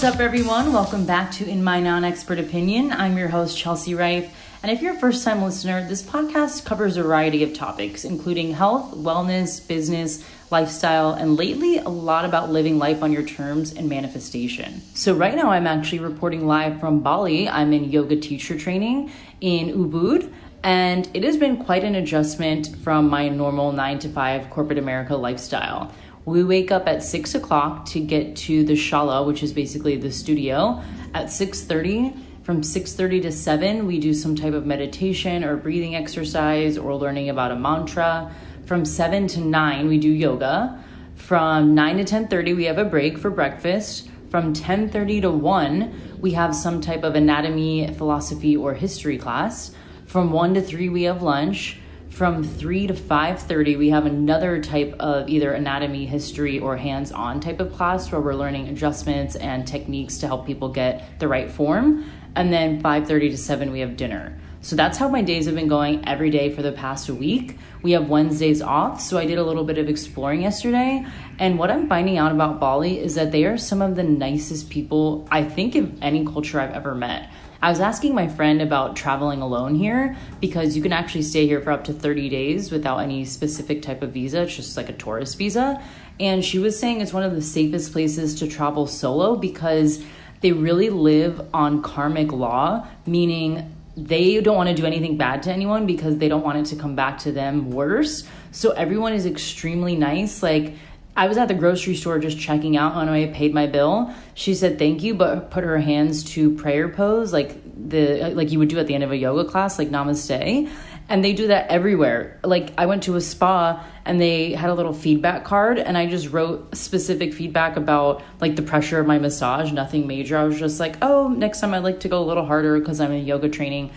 What's up, everyone? Welcome back to In My Non Expert Opinion. I'm your host, Chelsea Rife. And if you're a first time listener, this podcast covers a variety of topics, including health, wellness, business, lifestyle, and lately a lot about living life on your terms and manifestation. So, right now, I'm actually reporting live from Bali. I'm in yoga teacher training in Ubud. And it has been quite an adjustment from my normal nine to five corporate America lifestyle. We wake up at six o'clock to get to the shala, which is basically the studio, at six thirty. From six thirty to seven, we do some type of meditation or breathing exercise or learning about a mantra. From seven to nine, we do yoga. From nine to ten thirty, we have a break for breakfast. From ten thirty to one, we have some type of anatomy, philosophy, or history class. From 1 to 3 we have lunch. From 3 to 5:30 we have another type of either anatomy, history or hands-on type of class where we're learning adjustments and techniques to help people get the right form. And then 5:30 to 7 we have dinner. So that's how my days have been going every day for the past week. We have Wednesdays off, so I did a little bit of exploring yesterday. And what I'm finding out about Bali is that they are some of the nicest people I think of any culture I've ever met. I was asking my friend about traveling alone here because you can actually stay here for up to 30 days without any specific type of visa. It's just like a tourist visa. And she was saying it's one of the safest places to travel solo because they really live on karmic law, meaning they don't want to do anything bad to anyone because they don't want it to come back to them worse. So everyone is extremely nice. Like, I was at the grocery store just checking out when I paid my bill. She said thank you, but put her hands to prayer pose, like the like you would do at the end of a yoga class, like namaste. And they do that everywhere. Like I went to a spa and they had a little feedback card and I just wrote specific feedback about like the pressure of my massage, nothing major. I was just like, "Oh, next time I'd like to go a little harder because I'm in yoga training."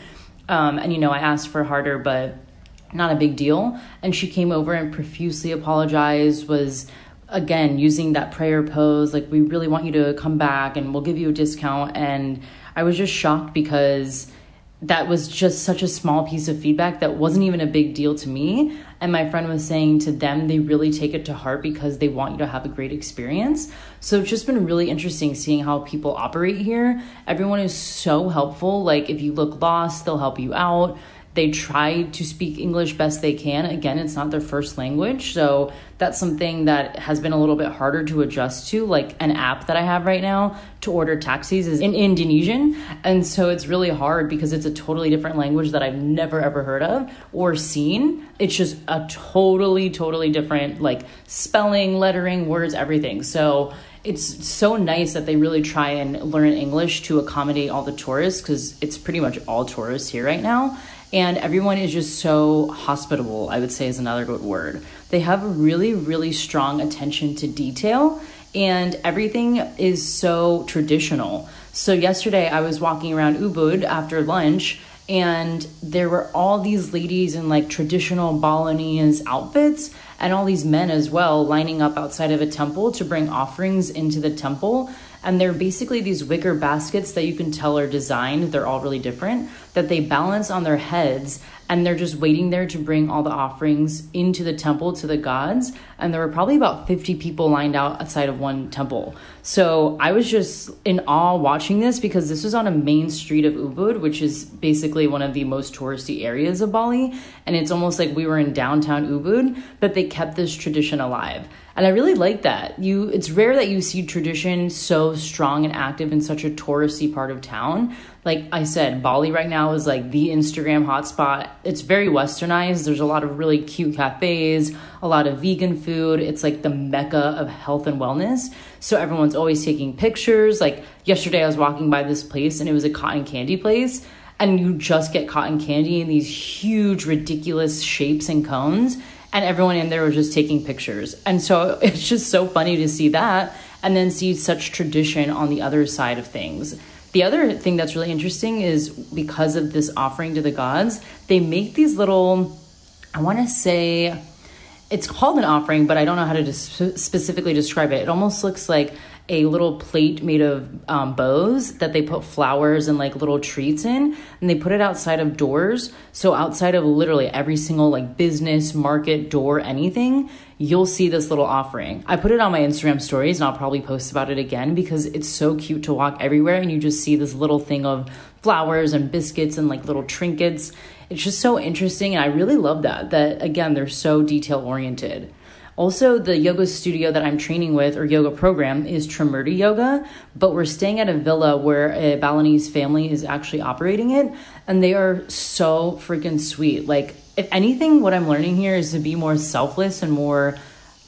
Um, and you know, I asked for harder, but not a big deal. And she came over and profusely apologized, was again using that prayer pose, like, we really want you to come back and we'll give you a discount. And I was just shocked because that was just such a small piece of feedback that wasn't even a big deal to me. And my friend was saying to them, they really take it to heart because they want you to have a great experience. So it's just been really interesting seeing how people operate here. Everyone is so helpful. Like, if you look lost, they'll help you out. They try to speak English best they can. Again, it's not their first language. So that's something that has been a little bit harder to adjust to. Like an app that I have right now to order taxis is in Indonesian. And so it's really hard because it's a totally different language that I've never ever heard of or seen. It's just a totally, totally different, like spelling, lettering, words, everything. So it's so nice that they really try and learn English to accommodate all the tourists because it's pretty much all tourists here right now and everyone is just so hospitable, I would say is another good word. They have a really, really strong attention to detail, and everything is so traditional. So, yesterday I was walking around Ubud after lunch, and there were all these ladies in like traditional Balinese outfits, and all these men as well lining up outside of a temple to bring offerings into the temple and they're basically these wicker baskets that you can tell are designed they're all really different that they balance on their heads and they're just waiting there to bring all the offerings into the temple to the gods and there were probably about 50 people lined out outside of one temple so i was just in awe watching this because this was on a main street of ubud which is basically one of the most touristy areas of bali and it's almost like we were in downtown ubud but they kept this tradition alive and I really like that. You it's rare that you see tradition so strong and active in such a touristy part of town. Like I said, Bali right now is like the Instagram hotspot. It's very westernized. There's a lot of really cute cafes, a lot of vegan food. It's like the mecca of health and wellness. So everyone's always taking pictures. Like yesterday I was walking by this place and it was a cotton candy place and you just get cotton candy in these huge ridiculous shapes and cones and everyone in there was just taking pictures. And so it's just so funny to see that and then see such tradition on the other side of things. The other thing that's really interesting is because of this offering to the gods, they make these little, I want to say, it's called an offering, but I don't know how to specifically describe it. It almost looks like a little plate made of um, bows that they put flowers and like little treats in, and they put it outside of doors. So outside of literally every single like business, market, door, anything, you'll see this little offering. I put it on my Instagram stories, and I'll probably post about it again because it's so cute to walk everywhere, and you just see this little thing of flowers and biscuits and like little trinkets. It's just so interesting, and I really love that. That again, they're so detail oriented. Also, the yoga studio that I'm training with or yoga program is Trimurti Yoga, but we're staying at a villa where a Balinese family is actually operating it, and they are so freaking sweet. Like, if anything, what I'm learning here is to be more selfless and more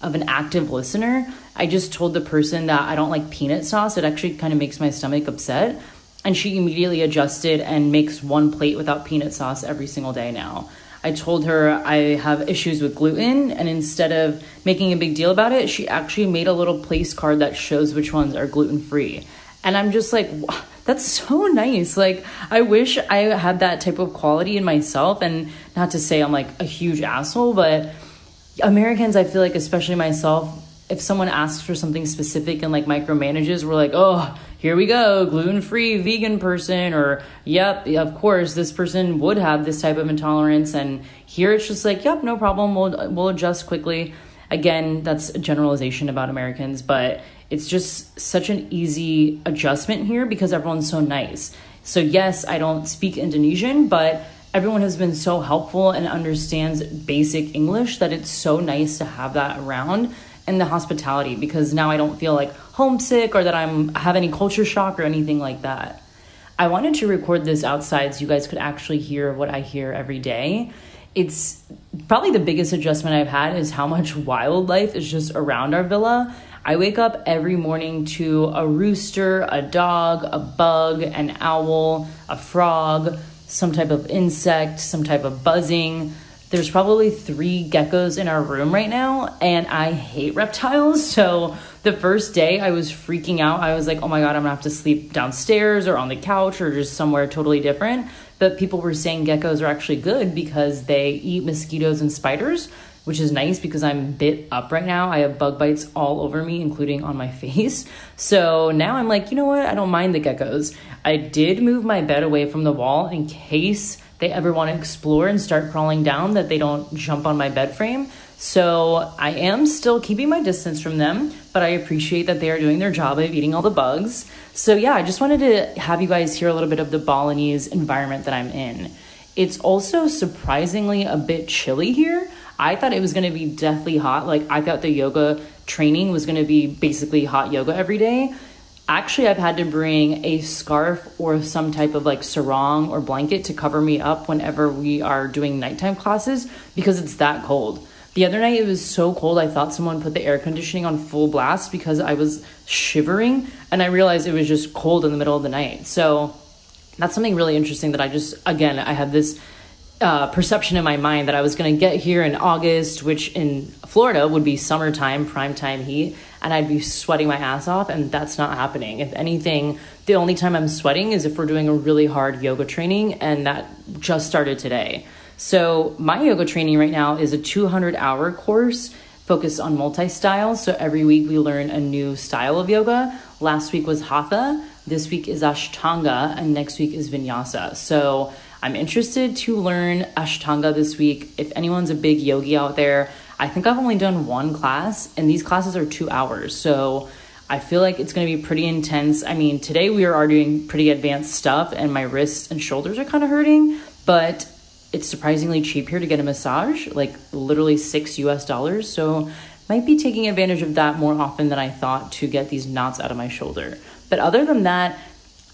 of an active listener. I just told the person that I don't like peanut sauce, it actually kind of makes my stomach upset. And she immediately adjusted and makes one plate without peanut sauce every single day now. I told her I have issues with gluten, and instead of making a big deal about it, she actually made a little place card that shows which ones are gluten free. And I'm just like, that's so nice. Like, I wish I had that type of quality in myself. And not to say I'm like a huge asshole, but Americans, I feel like, especially myself, if someone asks for something specific and like micromanages, we're like, oh, here we go, gluten free vegan person, or yep, of course, this person would have this type of intolerance. And here it's just like, yep, no problem, we'll, we'll adjust quickly. Again, that's a generalization about Americans, but it's just such an easy adjustment here because everyone's so nice. So, yes, I don't speak Indonesian, but everyone has been so helpful and understands basic English that it's so nice to have that around and the hospitality because now I don't feel like homesick or that I'm have any culture shock or anything like that. I wanted to record this outside so you guys could actually hear what I hear every day. It's probably the biggest adjustment I've had is how much wildlife is just around our villa. I wake up every morning to a rooster, a dog, a bug, an owl, a frog, some type of insect, some type of buzzing there's probably three geckos in our room right now, and I hate reptiles. So the first day I was freaking out. I was like, oh my God, I'm gonna have to sleep downstairs or on the couch or just somewhere totally different. But people were saying geckos are actually good because they eat mosquitoes and spiders, which is nice because I'm bit up right now. I have bug bites all over me, including on my face. So now I'm like, you know what? I don't mind the geckos. I did move my bed away from the wall in case they ever want to explore and start crawling down that they don't jump on my bed frame. So I am still keeping my distance from them, but I appreciate that they are doing their job of eating all the bugs. So yeah, I just wanted to have you guys hear a little bit of the Balinese environment that I'm in. It's also surprisingly a bit chilly here. I thought it was going to be deathly hot. Like I thought the yoga training was going to be basically hot yoga every day actually I've had to bring a scarf or some type of like sarong or blanket to cover me up whenever we are doing nighttime classes because it's that cold. The other night it was so cold I thought someone put the air conditioning on full blast because I was shivering and I realized it was just cold in the middle of the night. So that's something really interesting that I just again I had this uh, perception in my mind that I was going to get here in August, which in Florida would be summertime, prime time heat, and I'd be sweating my ass off, and that's not happening. If anything, the only time I'm sweating is if we're doing a really hard yoga training, and that just started today. So, my yoga training right now is a 200 hour course focused on multi styles. So, every week we learn a new style of yoga. Last week was Hatha, this week is Ashtanga, and next week is Vinyasa. So, I'm interested to learn Ashtanga this week. If anyone's a big yogi out there, I think I've only done one class, and these classes are two hours. So I feel like it's going to be pretty intense. I mean, today we are already doing pretty advanced stuff, and my wrists and shoulders are kind of hurting, but it's surprisingly cheap here to get a massage, like literally six US dollars. So might be taking advantage of that more often than I thought to get these knots out of my shoulder. But other than that,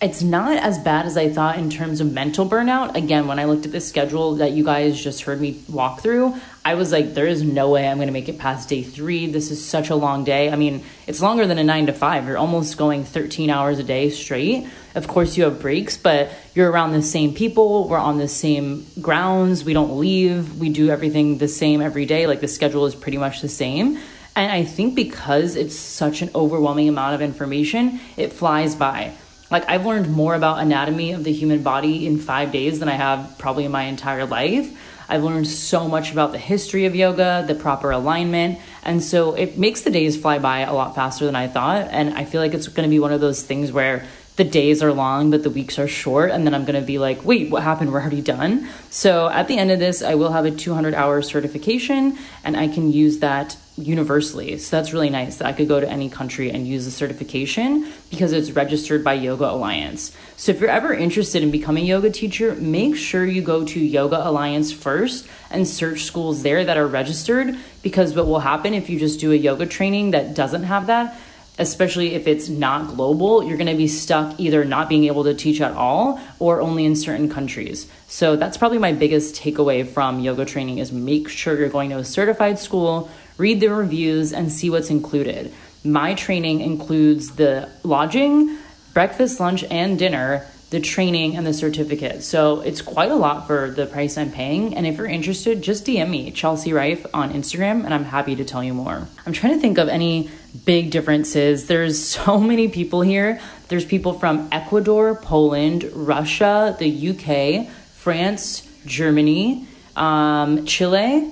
it's not as bad as I thought in terms of mental burnout. Again, when I looked at the schedule that you guys just heard me walk through, I was like, there is no way I'm going to make it past day three. This is such a long day. I mean, it's longer than a nine to five. You're almost going 13 hours a day straight. Of course, you have breaks, but you're around the same people. We're on the same grounds. We don't leave. We do everything the same every day. Like the schedule is pretty much the same. And I think because it's such an overwhelming amount of information, it flies by like I've learned more about anatomy of the human body in 5 days than I have probably in my entire life. I've learned so much about the history of yoga, the proper alignment. And so it makes the days fly by a lot faster than I thought. And I feel like it's going to be one of those things where the days are long, but the weeks are short. And then I'm going to be like, wait, what happened? We're already done. So at the end of this, I will have a 200 hour certification and I can use that universally. So that's really nice that I could go to any country and use the certification because it's registered by Yoga Alliance. So if you're ever interested in becoming a yoga teacher, make sure you go to Yoga Alliance first and search schools there that are registered because what will happen if you just do a yoga training that doesn't have that especially if it's not global, you're going to be stuck either not being able to teach at all or only in certain countries. So that's probably my biggest takeaway from yoga training is make sure you're going to a certified school, read the reviews and see what's included. My training includes the lodging, breakfast, lunch and dinner the training and the certificate. So it's quite a lot for the price I'm paying. And if you're interested, just DM me, Chelsea Rife, on Instagram, and I'm happy to tell you more. I'm trying to think of any big differences. There's so many people here. There's people from Ecuador, Poland, Russia, the UK, France, Germany, um, Chile,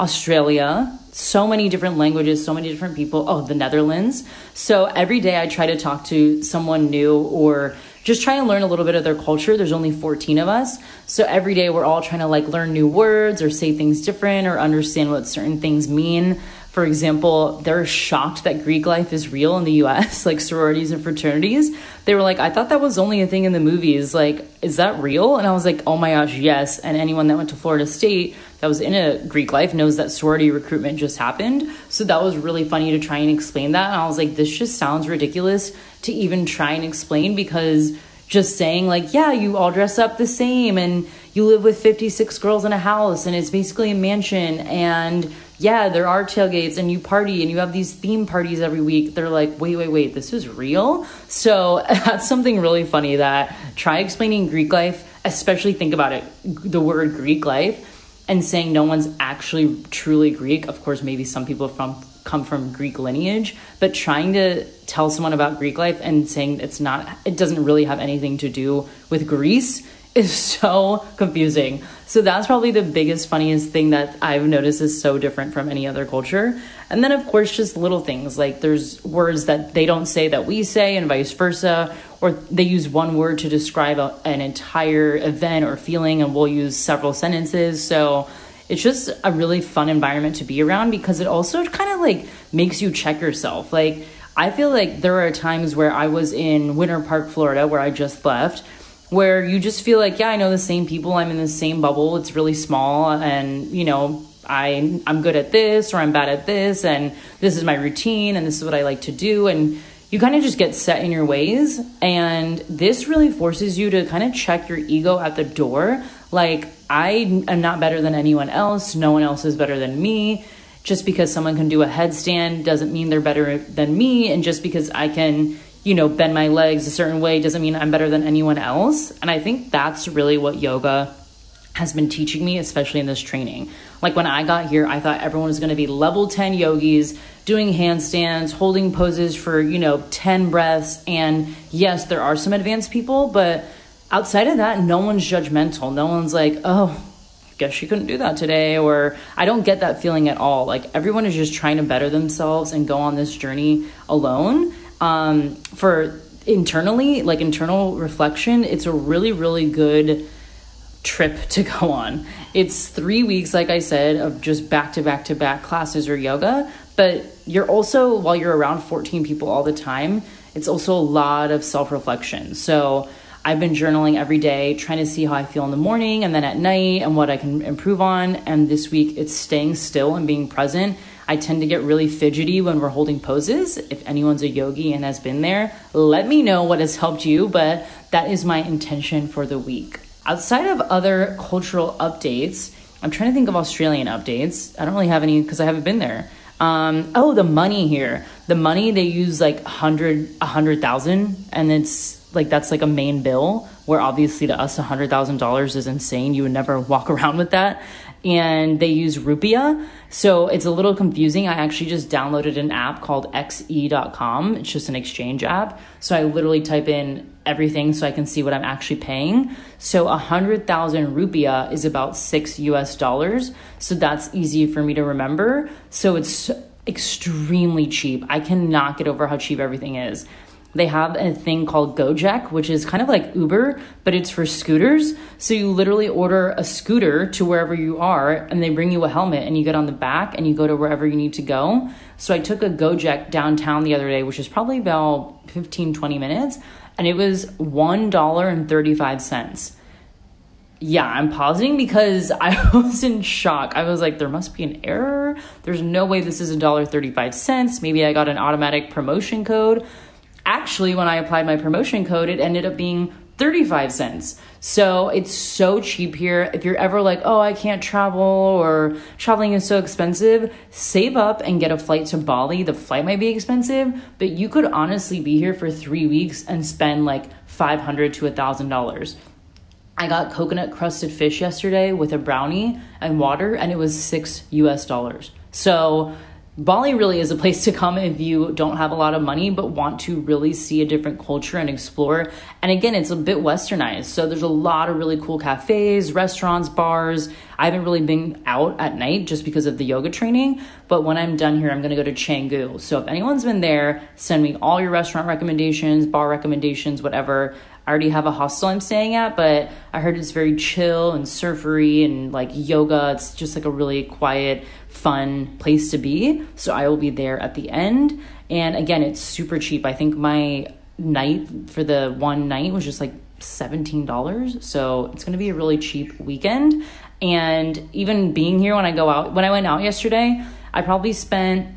Australia, so many different languages, so many different people. Oh, the Netherlands. So every day I try to talk to someone new or just try and learn a little bit of their culture. There's only 14 of us. So every day we're all trying to like learn new words or say things different or understand what certain things mean. For example, they're shocked that Greek life is real in the US, like sororities and fraternities. They were like, I thought that was only a thing in the movies. Like, is that real? And I was like, oh my gosh, yes. And anyone that went to Florida State that was in a Greek life knows that sorority recruitment just happened. So that was really funny to try and explain that. And I was like, this just sounds ridiculous to even try and explain because just saying like yeah you all dress up the same and you live with 56 girls in a house and it's basically a mansion and yeah there are tailgates and you party and you have these theme parties every week they're like wait wait wait this is real so that's something really funny that try explaining greek life especially think about it the word greek life and saying no one's actually truly greek of course maybe some people from come from Greek lineage, but trying to tell someone about Greek life and saying it's not, it doesn't really have anything to do with Greece is so confusing. So that's probably the biggest, funniest thing that I've noticed is so different from any other culture. And then, of course, just little things like there's words that they don't say that we say, and vice versa, or they use one word to describe a, an entire event or feeling, and we'll use several sentences. So it's just a really fun environment to be around because it also kind of like makes you check yourself. Like, I feel like there are times where I was in Winter Park, Florida, where I just left, where you just feel like, yeah, I know the same people, I'm in the same bubble, it's really small, and you know, I I'm good at this or I'm bad at this, and this is my routine, and this is what I like to do, and you kind of just get set in your ways, and this really forces you to kind of check your ego at the door like, I am not better than anyone else. No one else is better than me. Just because someone can do a headstand doesn't mean they're better than me. And just because I can, you know, bend my legs a certain way doesn't mean I'm better than anyone else. And I think that's really what yoga has been teaching me, especially in this training. Like when I got here, I thought everyone was going to be level 10 yogis doing handstands, holding poses for, you know, 10 breaths. And yes, there are some advanced people, but outside of that, no one's judgmental. No one's like, oh, guess she couldn't do that today. Or I don't get that feeling at all. Like everyone is just trying to better themselves and go on this journey alone. Um, for internally, like internal reflection, it's a really, really good trip to go on. It's three weeks, like I said, of just back to back to back classes or yoga. But you're also, while you're around 14 people all the time, it's also a lot of self reflection. So, I've been journaling every day, trying to see how I feel in the morning and then at night and what I can improve on. And this week it's staying still and being present. I tend to get really fidgety when we're holding poses. If anyone's a yogi and has been there, let me know what has helped you, but that is my intention for the week. Outside of other cultural updates, I'm trying to think of Australian updates. I don't really have any because I haven't been there. Um, oh, the money here. The money they use like hundred, a hundred thousand, and it's like that's like a main bill where obviously to us a $100,000 is insane. You would never walk around with that. and they use Rupiah. So it's a little confusing. I actually just downloaded an app called xe.com. It's just an exchange app. So I literally type in everything so I can see what I'm actually paying. So a hundred thousand rupiah is about six US dollars. So that's easy for me to remember. So it's extremely cheap. I cannot get over how cheap everything is they have a thing called Gojek, which is kind of like Uber, but it's for scooters. So you literally order a scooter to wherever you are, and they bring you a helmet, and you get on the back and you go to wherever you need to go. So I took a Gojek downtown the other day, which is probably about 15, 20 minutes, and it was $1.35. Yeah, I'm pausing because I was in shock. I was like, there must be an error. There's no way this is $1.35. Maybe I got an automatic promotion code actually, when I applied my promotion code, it ended up being 35 cents. So it's so cheap here. If you're ever like, oh, I can't travel or traveling is so expensive, save up and get a flight to Bali. The flight might be expensive, but you could honestly be here for three weeks and spend like 500 to a $1,000. I got coconut crusted fish yesterday with a brownie and water, and it was six US dollars. So Bali really is a place to come if you don't have a lot of money but want to really see a different culture and explore. And again, it's a bit westernized. So there's a lot of really cool cafes, restaurants, bars. I haven't really been out at night just because of the yoga training, but when I'm done here, I'm going to go to Canggu. So if anyone's been there, send me all your restaurant recommendations, bar recommendations, whatever. I already have a hostel I'm staying at, but I heard it's very chill and surfery and like yoga. It's just like a really quiet, fun place to be. So I will be there at the end. And again, it's super cheap. I think my night for the one night was just like $17. So it's going to be a really cheap weekend. And even being here when I go out, when I went out yesterday, I probably spent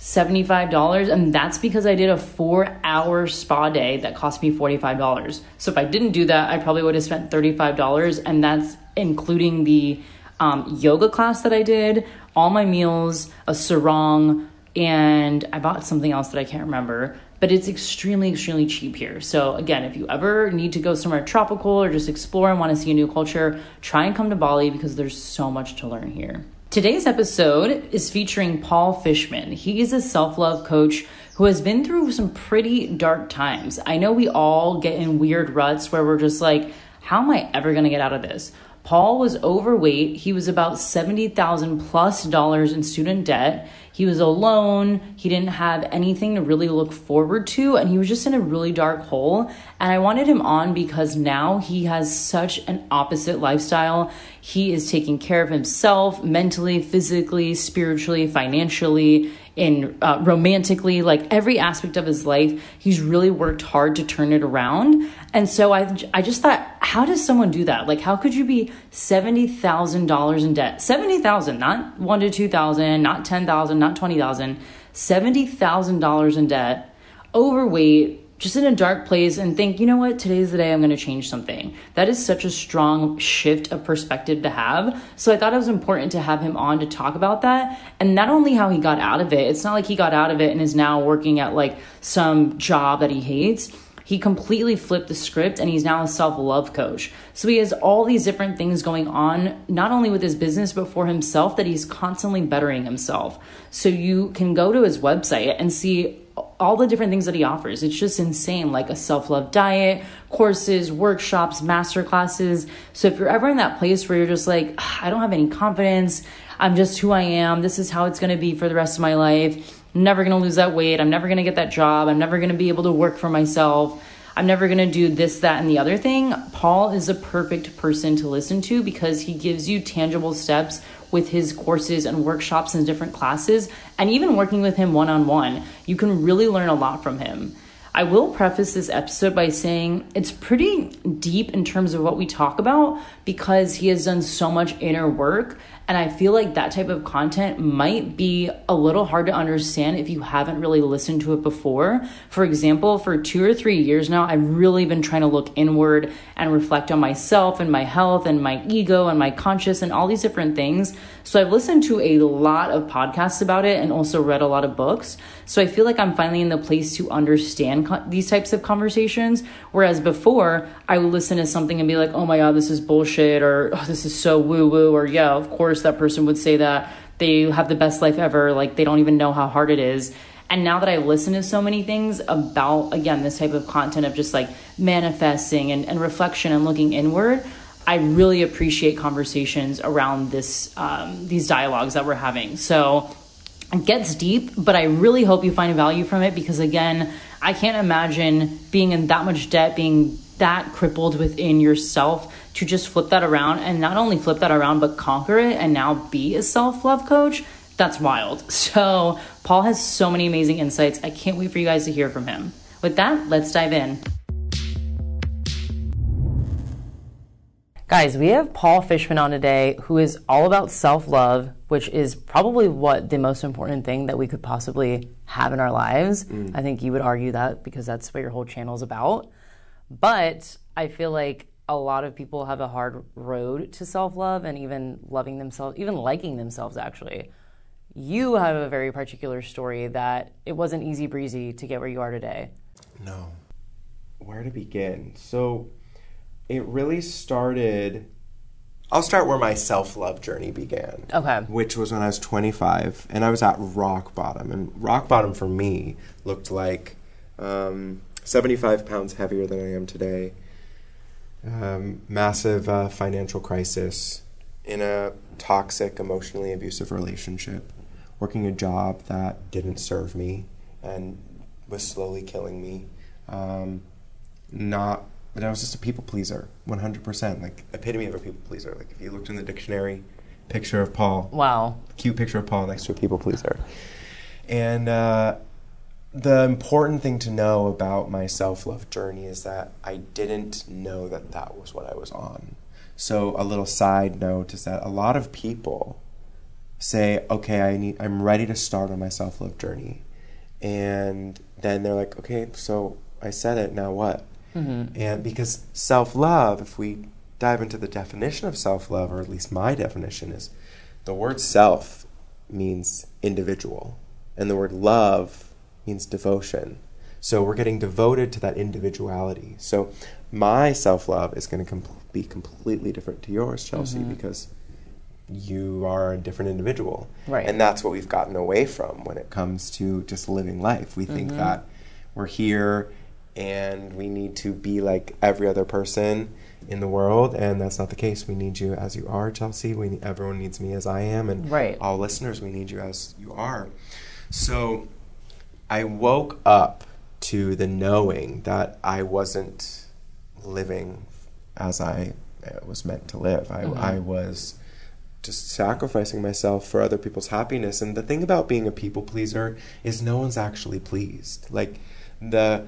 $75 and that's because I did a 4-hour spa day that cost me $45. So if I didn't do that, I probably would have spent $35 and that's including the um, yoga class that I did, all my meals, a sarong, and I bought something else that I can't remember, but it's extremely, extremely cheap here. So, again, if you ever need to go somewhere tropical or just explore and want to see a new culture, try and come to Bali because there's so much to learn here. Today's episode is featuring Paul Fishman. He is a self love coach who has been through some pretty dark times. I know we all get in weird ruts where we're just like, how am I ever going to get out of this? Paul was overweight. He was about 70,000 plus dollars in student debt. He was alone. He didn't have anything to really look forward to. And he was just in a really dark hole. And I wanted him on because now he has such an opposite lifestyle. He is taking care of himself mentally, physically, spiritually, financially in uh, romantically, like every aspect of his life. He's really worked hard to turn it around. And so I, I just thought, how does someone do that? Like, how could you be $70,000 in debt? 70,000, not one to 2,000, not 10,000, not 20,000, $70,000 in debt, overweight, just in a dark place and think, you know what, today's the day I'm going to change something. That is such a strong shift of perspective to have. So I thought it was important to have him on to talk about that. And not only how he got out of it, it's not like he got out of it and is now working at like some job that he hates. He completely flipped the script and he's now a self love coach. So he has all these different things going on, not only with his business, but for himself, that he's constantly bettering himself. So you can go to his website and see all the different things that he offers. It's just insane, like a self love diet, courses, workshops, master classes. So if you're ever in that place where you're just like, ah, I don't have any confidence, I'm just who I am, this is how it's gonna be for the rest of my life, I'm never gonna lose that weight, I'm never gonna get that job, I'm never gonna be able to work for myself. I'm never going to do this, that, and the other thing. Paul is a perfect person to listen to because he gives you tangible steps with his courses and workshops and different classes, and even working with him one on one, you can really learn a lot from him. I will preface this episode by saying it's pretty deep in terms of what we talk about because he has done so much inner work And I feel like that type of content might be a little hard to understand if you haven't really listened to it before. For example, for two or three years now, I've really been trying to look inward and reflect on myself and my health and my ego and my conscious and all these different things. So I've listened to a lot of podcasts about it and also read a lot of books. So I feel like I'm finally in the place to understand co- these types of conversations. Whereas before, I would listen to something and be like, oh my God, this is bullshit, or oh, this is so woo woo, or yeah, of course that person would say that they have the best life ever. Like they don't even know how hard it is. And now that I listen to so many things about, again, this type of content of just like manifesting and, and reflection and looking inward, I really appreciate conversations around this um, these dialogues that we're having. So it gets deep, but I really hope you find value from it because again, I can't imagine being in that much debt, being that crippled within yourself to just flip that around and not only flip that around but conquer it and now be a self-love coach that's wild so paul has so many amazing insights i can't wait for you guys to hear from him with that let's dive in Guys, we have Paul Fishman on today who is all about self love, which is probably what the most important thing that we could possibly have in our lives. Mm. I think you would argue that because that's what your whole channel is about. But I feel like a lot of people have a hard road to self love and even loving themselves, even liking themselves, actually. You have a very particular story that it wasn't easy breezy to get where you are today. No. Where to begin? So, it really started. I'll start where my self love journey began. Okay. Which was when I was 25 and I was at rock bottom. And rock bottom for me looked like um, 75 pounds heavier than I am today, um, massive uh, financial crisis, in a toxic, emotionally abusive relationship, working a job that didn't serve me and was slowly killing me. Um, not but I was just a people pleaser, 100%. Like, epitome of a people pleaser. Like, if you looked in the dictionary, picture of Paul. Wow. Cute picture of Paul next to a people pleaser. And uh, the important thing to know about my self love journey is that I didn't know that that was what I was on. So, a little side note is that a lot of people say, okay, I need, I'm ready to start on my self love journey. And then they're like, okay, so I said it, now what? Mm-hmm. And because self love, if we dive into the definition of self love, or at least my definition, is the word self means individual, and the word love means devotion. So we're getting devoted to that individuality. So my self love is going to com- be completely different to yours, Chelsea, mm-hmm. because you are a different individual. Right. And that's what we've gotten away from when it comes to just living life. We think mm-hmm. that we're here and we need to be like every other person in the world and that's not the case we need you as you are chelsea we everyone needs me as i am and right. all listeners we need you as you are so i woke up to the knowing that i wasn't living as i uh, was meant to live. I, mm-hmm. I was just sacrificing myself for other people's happiness. And the thing about being a people pleaser is no one's actually pleased. Like the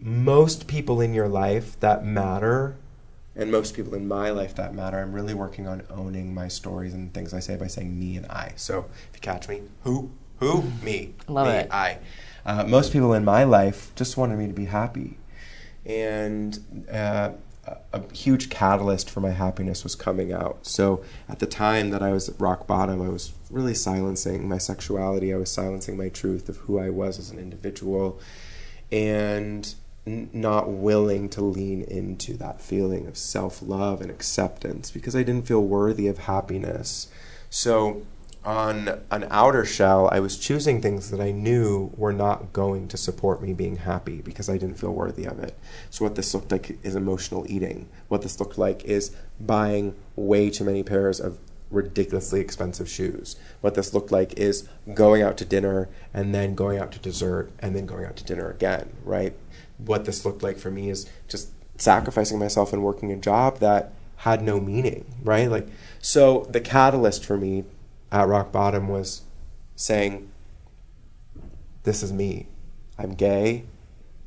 most people in your life that matter and most people in my life that matter i'm really working on owning my stories and things i say by saying me and i. So if you catch me who? Who? Me love me, it. I uh, most people in my life just wanted me to be happy and uh, a huge catalyst for my happiness was coming out. So at the time that I was at rock bottom, I was really silencing my sexuality. I was silencing my truth of who I was as an individual. And not willing to lean into that feeling of self love and acceptance because I didn't feel worthy of happiness. So, on an outer shell, I was choosing things that I knew were not going to support me being happy because I didn't feel worthy of it. So, what this looked like is emotional eating. What this looked like is buying way too many pairs of ridiculously expensive shoes. What this looked like is going out to dinner and then going out to dessert and then going out to dinner again, right? what this looked like for me is just sacrificing myself and working a job that had no meaning, right? Like, so the catalyst for me at rock bottom was saying, This is me. I'm gay.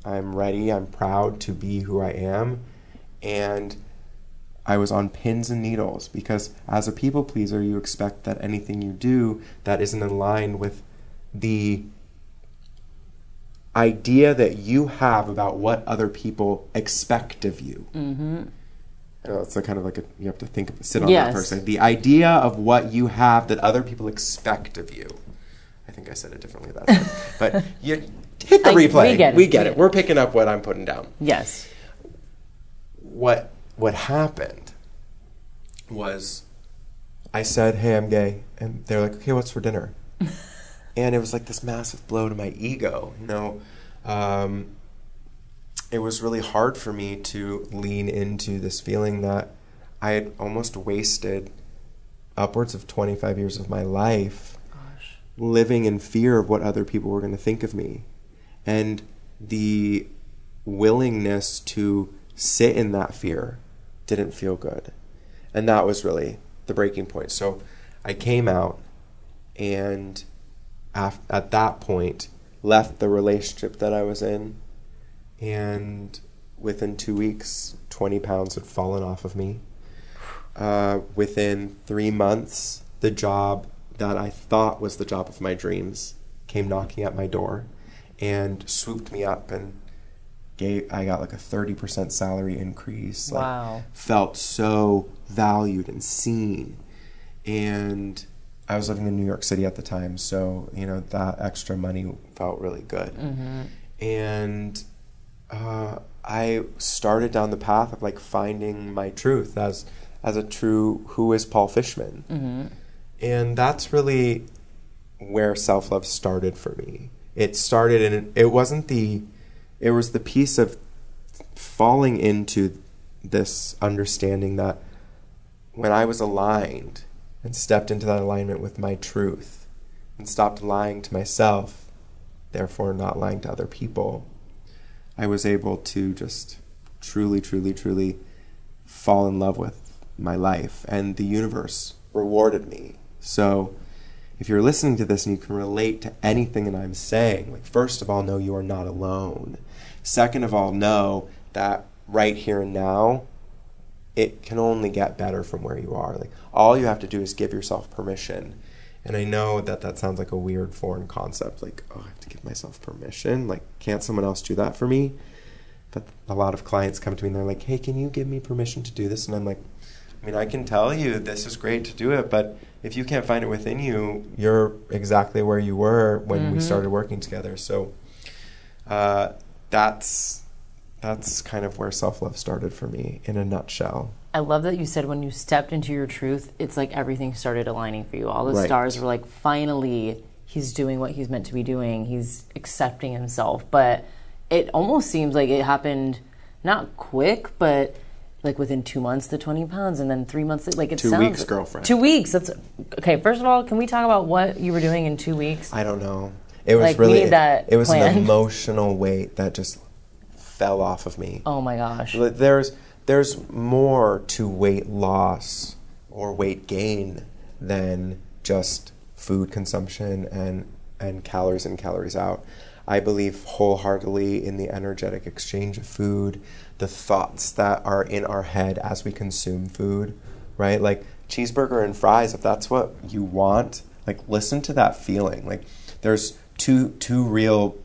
I'm ready. I'm proud to be who I am. And I was on pins and needles because as a people pleaser, you expect that anything you do that isn't in line with the idea that you have about what other people expect of you. Mm-hmm. It's a kind of like a, you have to think sit on Yes. that second. The idea of what you have that other people expect of you. I think I said it differently that time, but you hit the I- we replay. get it. We We get it. We're picking up what I'm putting down Yes. what what happened was I said, "Hey, I'm gay," and they're like, "Okay, what's for dinner?" and it was like this massive blow to my ego. You know, um, it was really hard for me to lean into this feeling that I had almost wasted upwards of 25 years of my life Gosh. living in fear of what other people were going to think of me. And the willingness to sit in that fear didn't feel good. And that was really the breaking point. So i came out and at that point left the relationship that i was in and within two weeks 20 pounds had fallen off of me uh, within three months, the job that I thought was the job of my dreams came knocking at my door and swooped me up and gave I got like a 30% salary increase. Like, Wow. felt so valued and seen. And I was living in New York City at the time, so you know that extra money felt really good. And uh, I started down the path of like finding my truth as as a true who is Paul Fishman, and that's really where self love started for me. It started and it wasn't the it was the piece of falling into this understanding that when I was aligned and stepped into that alignment with my truth and stopped lying to myself, therefore not lying to other people, I was able to just truly, truly, truly fall in love with my life. And the universe rewarded me. So if you're listening to this and you can relate to anything that I'm saying, like, first of all, know you are not alone. Second of all, know that right here and now, it can only get better from where you are. Like all you have to do is give yourself permission. And I know that that sounds like a weird foreign concept. Like, oh, I have to give myself permission. Like, can't someone else do that for me? But a lot of clients come to me and they're like, hey, can you give me permission to do this? And I'm like, I mean, I can tell you this is great to do it, but if you can't find it within you, you're exactly where you were when we Mhm. started working together. So uh, that's that's kind of where self love started for me in a nutshell. I love that you said when you stepped into your truth, it's like everything started aligning for you. All the Right. stars were like, finally, he's doing what he's meant to be doing. He's accepting himself. But it almost seems like it happened not quick, but like within two months, the 20 pounds, and then three months, like it Two sounds. weeks, girlfriend. Two weeks. That's okay. First of all, can we talk about what you were doing in two weeks? I don't know. It was Like, really that it was an emotional weight that just fell off of me. Oh my gosh. There's there's more to weight loss or weight gain than just food consumption and and calories in calories out. I believe wholeheartedly in the energetic exchange of food, the thoughts that are in our head as we consume food, right? Like cheeseburger and fries, if that's what you want, like listen to that feeling. Like there's two two real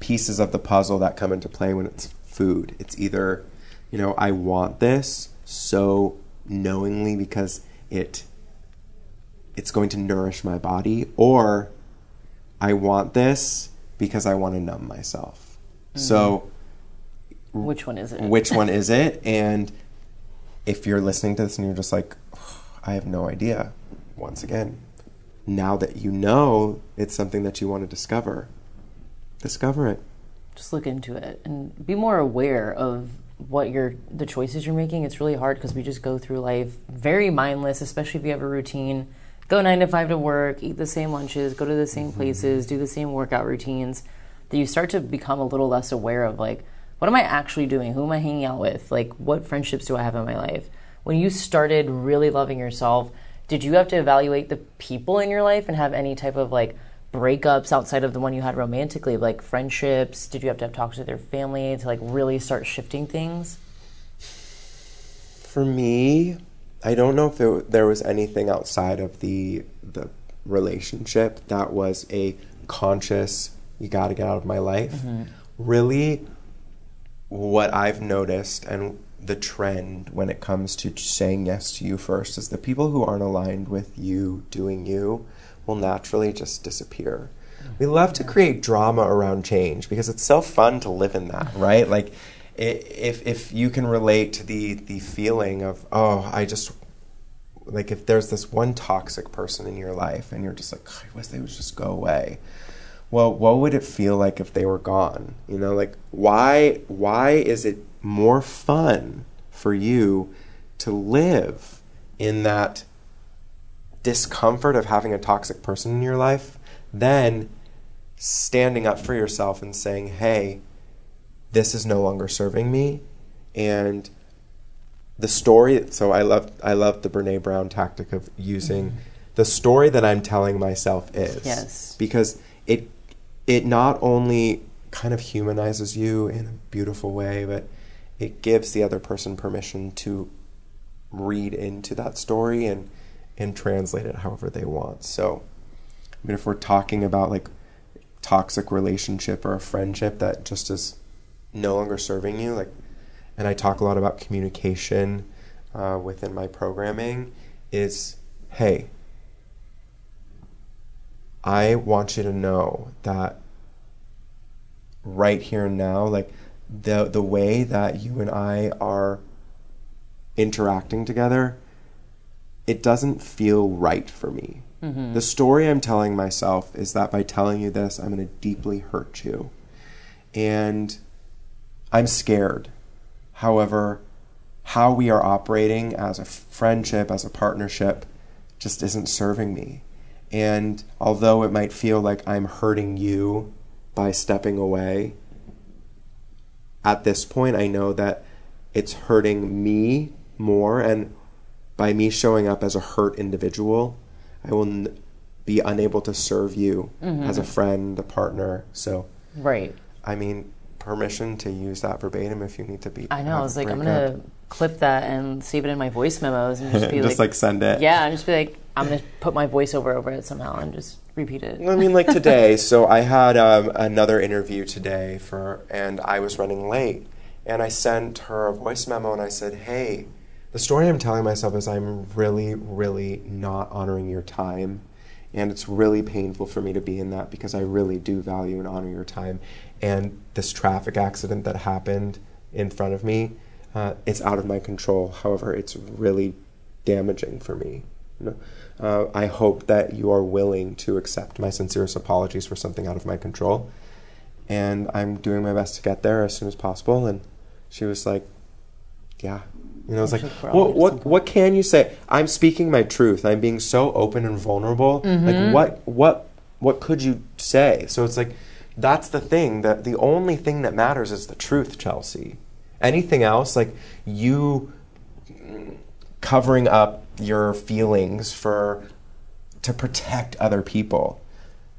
pieces of the puzzle that come into play when it's food. It's either, you know, I want this so knowingly because it it's going to nourish my body or I want this because I want to numb myself. Mm-hmm. So Which one is it? which one is it? And if you're listening to this and you're just like, I have no idea, once again, now that you know it's something that you want to discover, discover it. just look into it and be more aware of what you're the choices you're making it's really hard because we just go through life very mindless especially if you have a routine. Go nine to five to work eat the same lunches go to the same mm-hmm. places do the same workout routines that you start to become a little less aware of like what am i actually doing? Who am i hanging out with? Like what friendships do i have in my life? When you started really loving yourself did you have to evaluate the people in your life and have any type of like breakups outside of the one you had romantically, like friendships? Did you have to have talks with your family to like really start shifting things? For me, I don't know if it, there was anything outside of the the relationship that was a conscious you got to get out of my life. Mm-hmm. Really what I've noticed and the trend when it comes to saying yes to you first is the people who aren't aligned with you doing you will naturally just disappear. We love to create drama around change because it's so fun to live in that, right? Like if if you can relate to the the feeling of oh, I just like if there's this one toxic person in your life and you're just like I wish they would just go away. Well, what would it feel like if they were gone? You know, like why why is it more fun for you to live in that discomfort of having a toxic person in your life then standing up for yourself and saying, "Hey, this is no longer serving me," and the story. So I love I love the Brene Brown tactic of using mm-hmm. the story that I'm telling myself is Yes. because it it not only kind of humanizes you in a beautiful way, but it gives the other person permission to read into that story and and translate it however they want. So, I mean, if we're talking about like toxic relationship or a friendship that just is no longer serving you, like, and I talk a lot about communication uh, within my programming, is hey, I want you to know that right here and now, like the the way that you and I are interacting together, it doesn't feel right for me. Mm-hmm. The story I'm telling myself is that by telling you this, I'm going to deeply hurt you. And I'm scared. However, how we are operating as a friendship, as a partnership, just isn't serving me. And although it might feel like I'm hurting you by stepping away, at this point, I know that it's hurting me more. And by me showing up as a hurt individual, I will n- be unable to serve you as a friend, a partner. So, Right. I mean, permission to use that verbatim if you need to be. I know. I was like, I'm gonna clip that and save it in my voice memos and just be just like, like send it. yeah, and just be like, I'm gonna put my voiceover over it somehow and just repeat it. I mean, like today. So I had um, another interview today for, and I was running late, and I sent her a voice memo, and I said, "Hey, the story I'm telling myself is I'm really, really not honoring your time, and it's really painful for me to be in that because I really do value and honor your time, and this traffic accident that happened in front of me, uh, it's out of my control. However, it's really damaging for me." Uh, I hope that you are willing to accept my sincerest apologies for something out of my control. And I'm doing my best to get there as soon as possible. And she was like, Yeah. You know, it's like, Actually, we're all what, what, what can you say? I'm speaking my truth. I'm being so open and vulnerable. Mm-hmm. Like, what, what, what could you say? So it's like, that's the thing. That the only thing that matters is the truth, Chelsea. Anything else, like you covering up your feelings for to protect other people.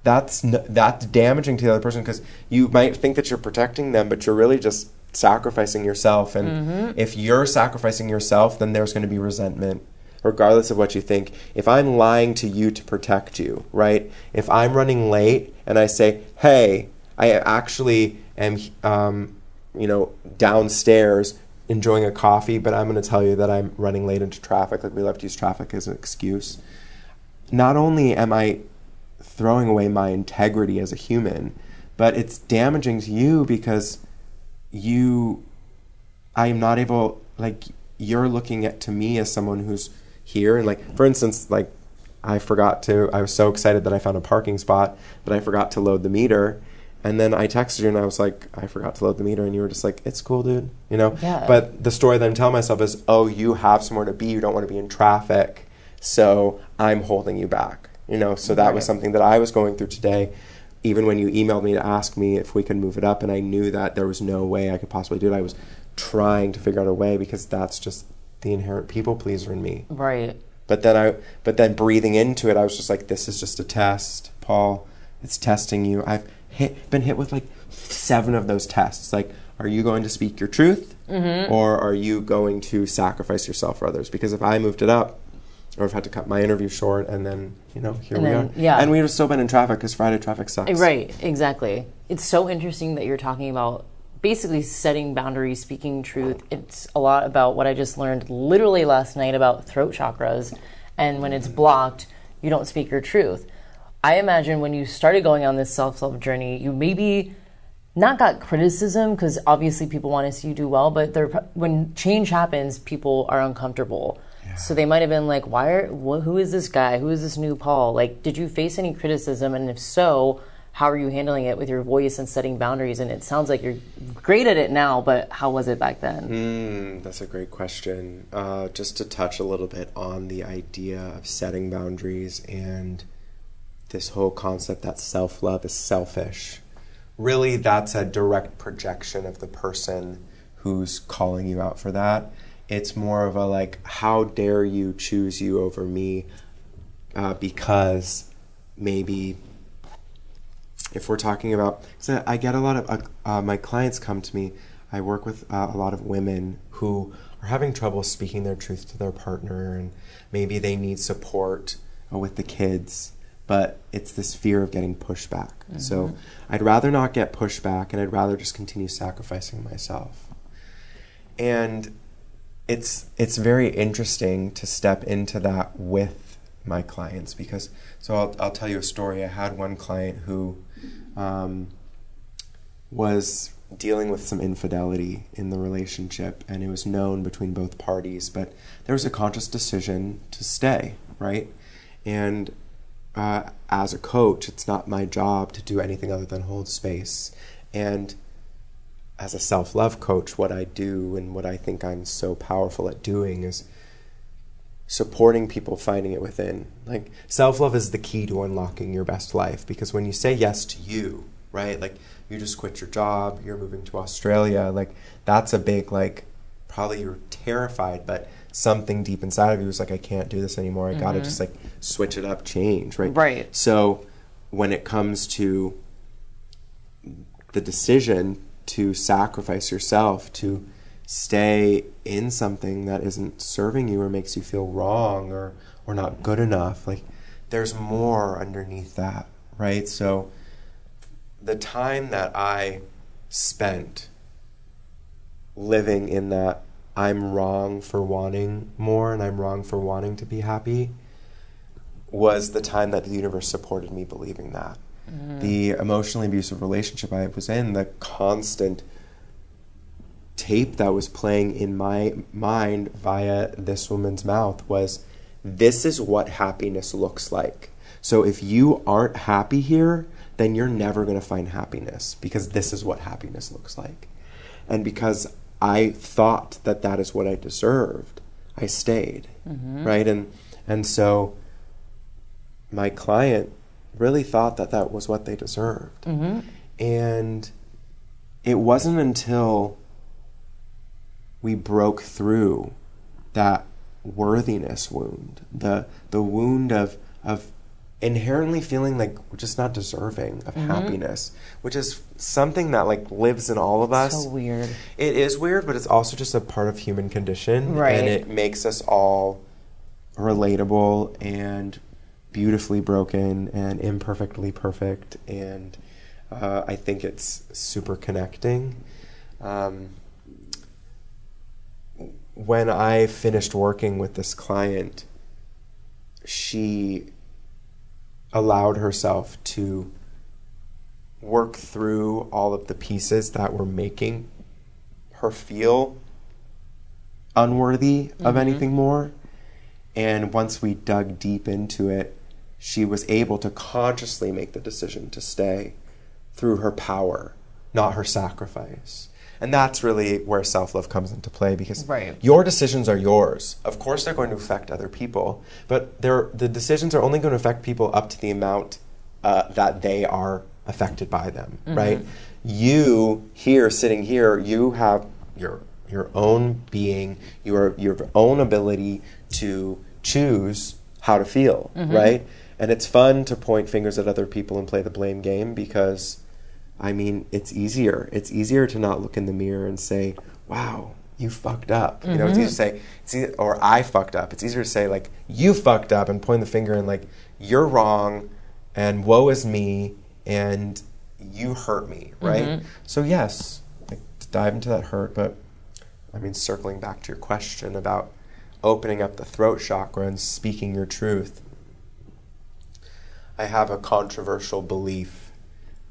That's that's damaging to the other person because you might think that you're protecting them, but you're really just sacrificing yourself. And if you're sacrificing yourself, then there's going to be resentment, regardless of what you think. If I'm lying to you to protect you, right? If I'm running late and I say, "Hey, I actually am," um, you know, downstairs enjoying a coffee, but I'm going to tell you that I'm running late into traffic. Like we love to use traffic as an excuse. Not only am I throwing away my integrity as a human, but it's damaging to you because you, I am not able, like, you're looking at to me as someone who's here. And, like, for instance, like, I forgot to, I was so excited that I found a parking spot, but I forgot to load the meter. And then I texted you and I was like, I forgot to load the meter. And you were just like, it's cool, dude. You know? Yeah. But the story that I'm telling myself is, oh, you have somewhere to be. You don't want to be in traffic. So I'm holding you back. You know? So that was something that I was going through today. Even when you emailed me to ask me if we could move it up, and I knew that there was no way I could possibly do it, I was trying to figure out a way because that's just the inherent people pleaser in me. Right. But then I, but then breathing into it, I was just like, "This is just a test, Paul. It's testing you." I've hit, been hit with like seven of those tests. Like, are you going to speak your truth? Mm-hmm. or are you going to sacrifice yourself for others? Because if I moved it up, or if I had to cut my interview short, and then you know here And we then- are, yeah. and we would have still been in traffic because Friday traffic sucks. Right, exactly. It's so interesting that you're talking about basically setting boundaries, speaking truth. It's a lot about what I just learned literally last night about throat chakras. And when it's blocked, you don't speak your truth. I imagine when you started going on this self love journey, you maybe not got criticism because obviously people want to see you do well, but when change happens, people are uncomfortable. So they might have been like, "Why are? Wh- who is this guy? Who is this new Paul?" Like, did you face any criticism? And if so, how are you handling it with your voice and setting boundaries? And it sounds like you're great at it now, but how was it back then? Mm, that's a great question. Uh, just to touch a little bit on the idea of setting boundaries and this whole concept that self love is selfish. Really, that's a direct projection of the person who's calling you out for that. It's more of a like, how dare you choose you over me uh, because maybe if we're talking about, so I get a lot of uh, uh, my clients come to me. I work with uh, a lot of women who are having trouble speaking their truth to their partner, and maybe they need support uh, with the kids, but it's this fear of getting pushback. So I'd rather not get pushback, and I'd rather just continue sacrificing myself. And it's it's very interesting to step into that with my clients because so I'll, I'll tell you a story. I had one client who um, was dealing with some infidelity in the relationship, and it was known between both parties. But there was a conscious decision to stay, right? And uh, as a coach, it's not my job to do anything other than hold space. And as a self love coach, what I do and what I think I'm so powerful at doing is supporting people finding it within. Like, self love is the key to unlocking your best life because when you say yes to you, right? Like, you just quit your job, you're moving to Australia, like, that's a big, like, probably you're terrified, but something deep inside of you is like, I can't do this anymore. I gotta mm-hmm. just, like, switch it up, change, right? Right. So, when it comes to the decision to sacrifice yourself to stay in something that isn't serving you or makes you feel wrong or or not good enough. Like there's more underneath that right? So the time that i spent living in that i'm wrong for wanting more and i'm wrong for wanting to be happy was the time that the universe supported me believing that the emotionally abusive relationship I was in, the constant tape that was playing in my mind via this woman's mouth was this is what happiness looks like. So if you aren't happy here, then you're never going to find happiness because this is what happiness looks like. And because I thought that that is what I deserved, I stayed. Mm-hmm. Right? And and so my client really thought that that was what they deserved. Mm-hmm. And it wasn't until we broke through that worthiness wound, the the wound of of inherently feeling like we're just not deserving of mm-hmm. happiness, which is something that like lives in all of us. So weird. It is weird, but it's also just a part of human condition, Right. and it makes us all relatable and beautifully broken and imperfectly perfect. And uh, I think it's super connecting. Um, when I finished working with this client, she allowed herself to work through all of the pieces that were making her feel unworthy of anything more. And once we dug deep into it, she was able to consciously make the decision to stay through her power, not her sacrifice. And that's really where self love comes into play because Right. your decisions are yours. Of course, they're going to affect other people, but the decisions are only going to affect people up to the amount uh, that they are affected by them, right? You here, sitting here, you have your your own being, your your own ability to choose how to feel, right? And it's fun to point fingers at other people and play the blame game because I mean, it's easier. It's easier to not look in the mirror and say, wow, you fucked up. You know, it's easier to say, it's easy, or I fucked up. It's easier to say like, you fucked up and point the finger and like, you're wrong, and woe is me, and you hurt me, right? Mm-hmm. So yes, like, to dive into that hurt, but I mean, circling back to your question about opening up the throat chakra and speaking your truth. I have a controversial belief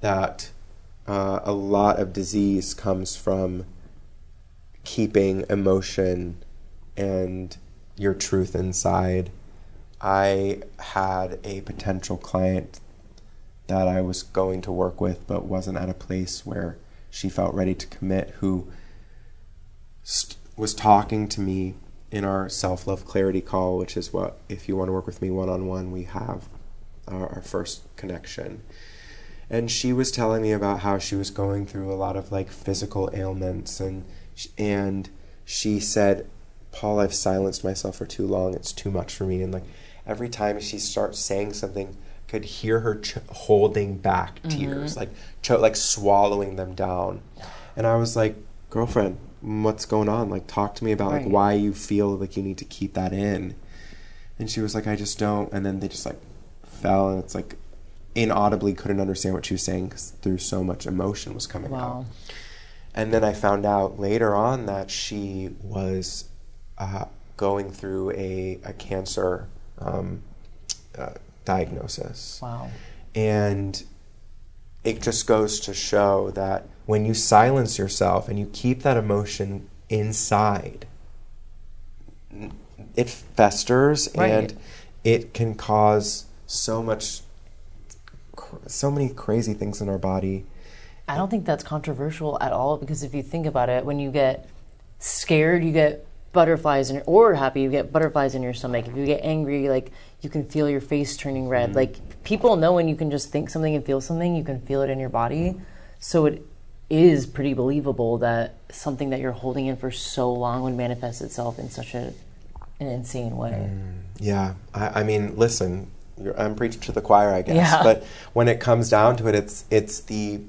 that uh, a lot of disease comes from keeping emotion and your truth inside. I had a potential client that I was going to work with, but wasn't at a place where she felt ready to commit, who st- was talking to me in our self love clarity call, which is what, if you want to work with me one on one, we have our, our first connection. And she was telling me about how she was going through a lot of like physical ailments, and and she said, "Paul, I've silenced myself for too long. It's too much for me." And like every time she starts saying something, I could hear her ch- holding back mm-hmm. tears, like cho- like swallowing them down. And I was like, "Girlfriend, what's going on? Like, talk to me about like why you feel like you need to keep that in." And she was like, "I just don't." And then they just like fell, and it's like inaudibly couldn't understand what she was saying because through so much emotion was coming out. And then I found out later on that she was uh, going through a, a cancer um, uh, diagnosis. Wow. And it just goes to show that when you silence yourself and you keep that emotion inside, it festers Right. and it can cause so much, cr- so many crazy things in our body. I don't think that's controversial at all because if you think about it, when you get scared, you get butterflies in or happy, you get butterflies in your stomach. If you get angry, like you can feel your face turning red. Mm-hmm. Like people know when you can just think something and feel something, you can feel it in your body. So it is pretty believable that something that you're holding in for so long would manifest itself in such a an insane way. Mm, yeah, I, I mean, listen, I'm preaching to the choir, I guess. Yeah. But when it comes down to it, it's it's the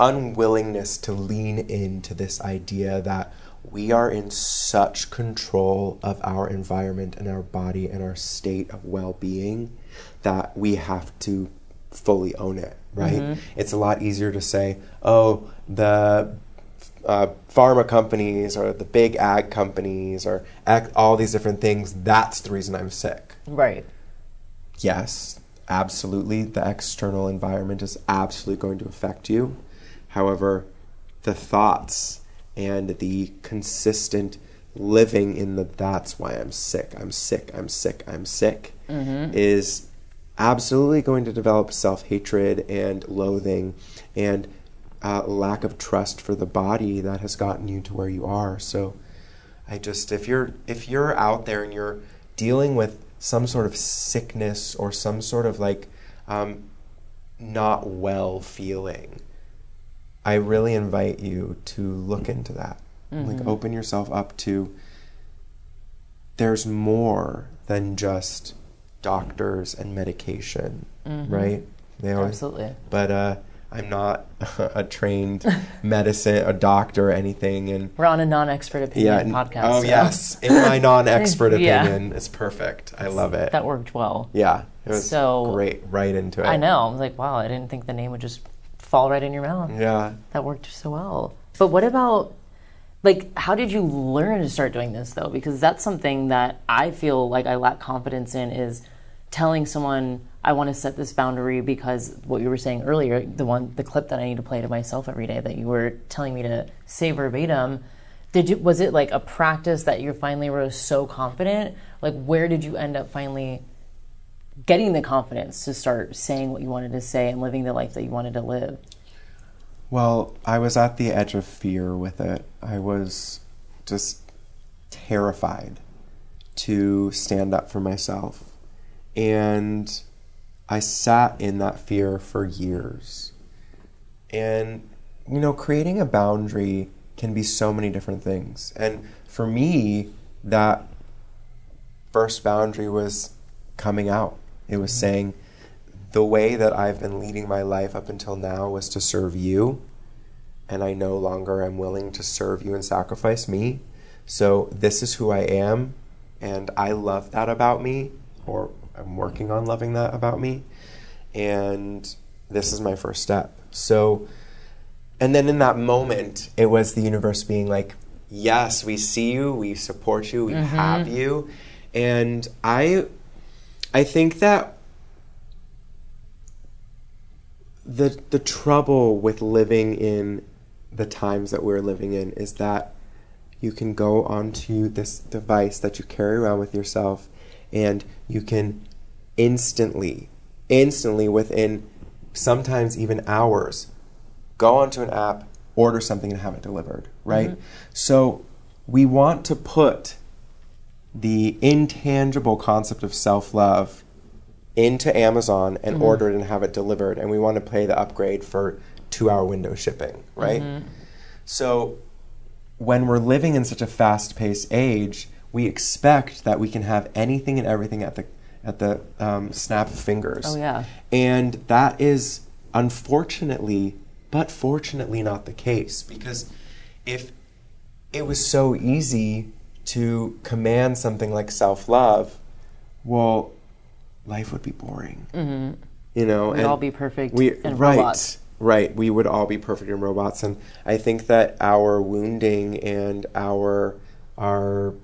unwillingness to lean into this idea that we are in such control of our environment and our body and our state of well-being that we have to fully own it. Right? It's a lot easier to say, "Oh, the uh, pharma companies or the big ag companies or ag- all these different things. That's the reason I'm sick. Right. Yes, absolutely. The external environment is absolutely going to affect you. However, the thoughts and the consistent living in the that's why I'm sick, I'm sick, I'm sick, I'm sick is absolutely going to develop self hatred and loathing and uh, lack of trust for the body that has gotten you to where you are. So, I just if you're if you're out there and you're dealing with some sort of sickness or some sort of like um, not well feeling, I really invite you to look into that. Like open yourself up to there's more than just doctors and medication, right? They always, Absolutely. but uh, I'm not a trained medicine, a doctor, or anything, and We're on a non-expert opinion yeah. podcast. Oh so yes, in my non-expert Yeah. opinion, it's perfect. I love it. That worked well. yeah, it was So- great. Right into it. I know. I was like, wow, I didn't think the name would just fall right in your mouth. Yeah. That worked so well. But what about like how did you learn to start doing this though? Because that's something that I feel like I lack confidence in is telling someone I want to set this boundary because what you were saying earlier, the one the clip that I need to play to myself every day that you were telling me to say verbatim, did you was it like a practice that you finally were so confident? Like where did you end up finally getting the confidence to start saying what you wanted to say and living the life that you wanted to live? Well, I was at the edge of fear with it. I was just terrified to stand up for myself. And I sat in that fear for years. And, you know, creating a boundary can be so many different things. And for me, that first boundary was coming out. It was mm-hmm. saying, the way that I've been leading my life up until now was to serve you. and I no longer am willing to serve you and sacrifice me. So this is who I am, and I love that about me, or I'm working on loving that about me. And this is my first step. So, and then in that moment, it was the universe being like, yes, we see you, we support you, we mm-hmm. have you. And I I think that the the trouble with living in the times that we're living in is that you can go onto this device that you carry around with yourself and you can instantly instantly within sometimes even hours go onto an app order something and have it delivered right mm-hmm. so we want to put the intangible concept of self-love into Amazon and mm-hmm. order it and have it delivered, and we want to pay the upgrade for two-hour window shipping, right? Mm-hmm. So when we're living in such a fast-paced age, we expect that we can have anything and everything at the at the um, snap of fingers. Oh yeah, and that is unfortunately, but fortunately, not the case because if it was so easy to command something like self-love, well, life would be boring. Mm-hmm. You know, we'd and all be perfect we, and right, robots. Right, we would all be perfect in robots, and I think that our wounding and our our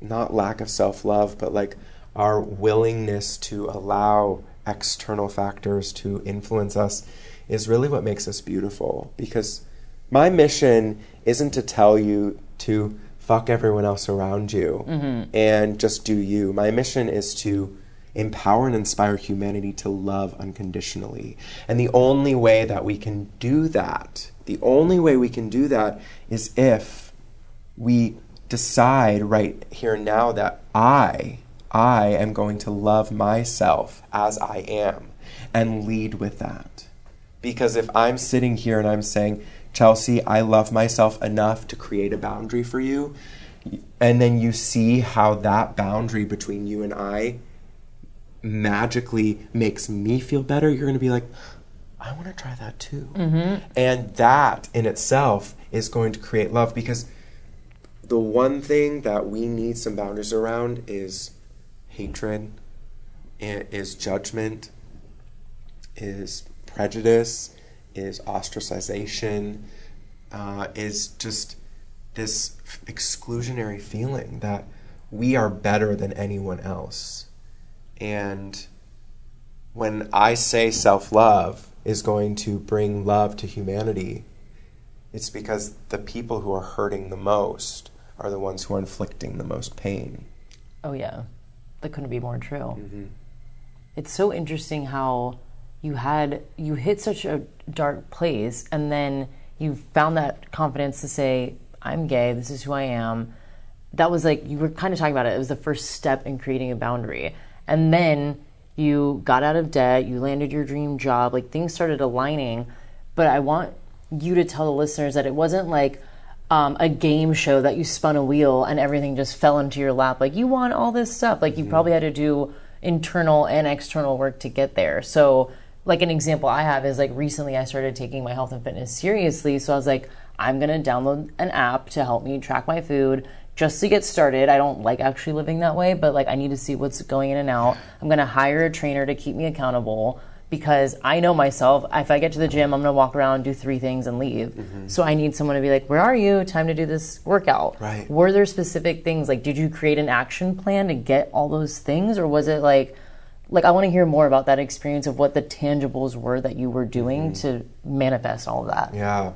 not lack of self love, but like our willingness to allow external factors to influence us is really what makes us beautiful. Because my mission isn't to tell you to fuck everyone else around you mm-hmm. and just do you. My mission is to empower and inspire humanity to love unconditionally. And the only way that we can do that, the only way we can do that is if we decide right here and now that I, I am going to love myself as I am and lead with that. Because if I'm sitting here and I'm saying, Chelsea, I love myself enough to create a boundary for you, and then you see how that boundary between you and I magically makes me feel better, you're going to be like, I want to try that too. Mm-hmm. And that in itself is going to create love because the one thing that we need some boundaries around is hatred, is judgment, is prejudice, is ostracization, uh, is just this exclusionary feeling that we are better than anyone else. And when I say self love is going to bring love to humanity, it's because the people who are hurting the most are the ones who are inflicting the most pain. Oh, yeah. That couldn't be more true. Mm-hmm. It's so interesting how you had, you hit such a dark place and then you found that confidence to say, I'm gay, this is who I am. That was like, you were kind of talking about it. It was the first step in creating a boundary and then you got out of debt, you landed your dream job, like things started aligning. But I want you to tell the listeners that it wasn't like um, a game show that you spun a wheel and everything just fell into your lap. Like you want all this stuff. Like you mm-hmm. probably had to do internal and external work to get there. So, like an example I have is like recently I started taking my health and fitness seriously. So I was like, I'm gonna download an app to help me track my food just to get started. I don't like actually living that way, but like I need to see what's going in and out. I'm going to hire a trainer to keep me accountable because I know myself. If I get to the gym, I'm going to walk around, do three things, and leave. Mm-hmm. So I need someone to be like, "Where are you? Time to do this workout." Right. Were there specific things like did you create an action plan to get all those things, or was it like? Like I want to hear more about that experience of what the tangibles were that you were doing mm-hmm. to manifest all of that. Yeah.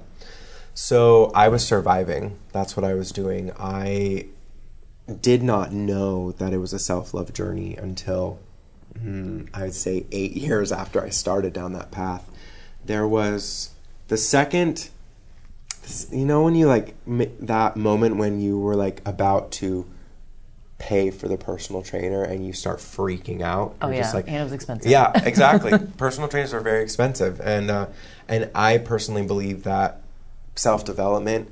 So I was surviving. That's what I was doing. I did not know that it was a self love journey until I would say eight years after I started down that path. There was the second, you know, when you like that moment when you were like about to pay for the personal trainer and you start freaking out. Oh You're yeah, just like, and it was expensive. Yeah, exactly. personal trainers are very expensive, and uh, and I personally believe that self development.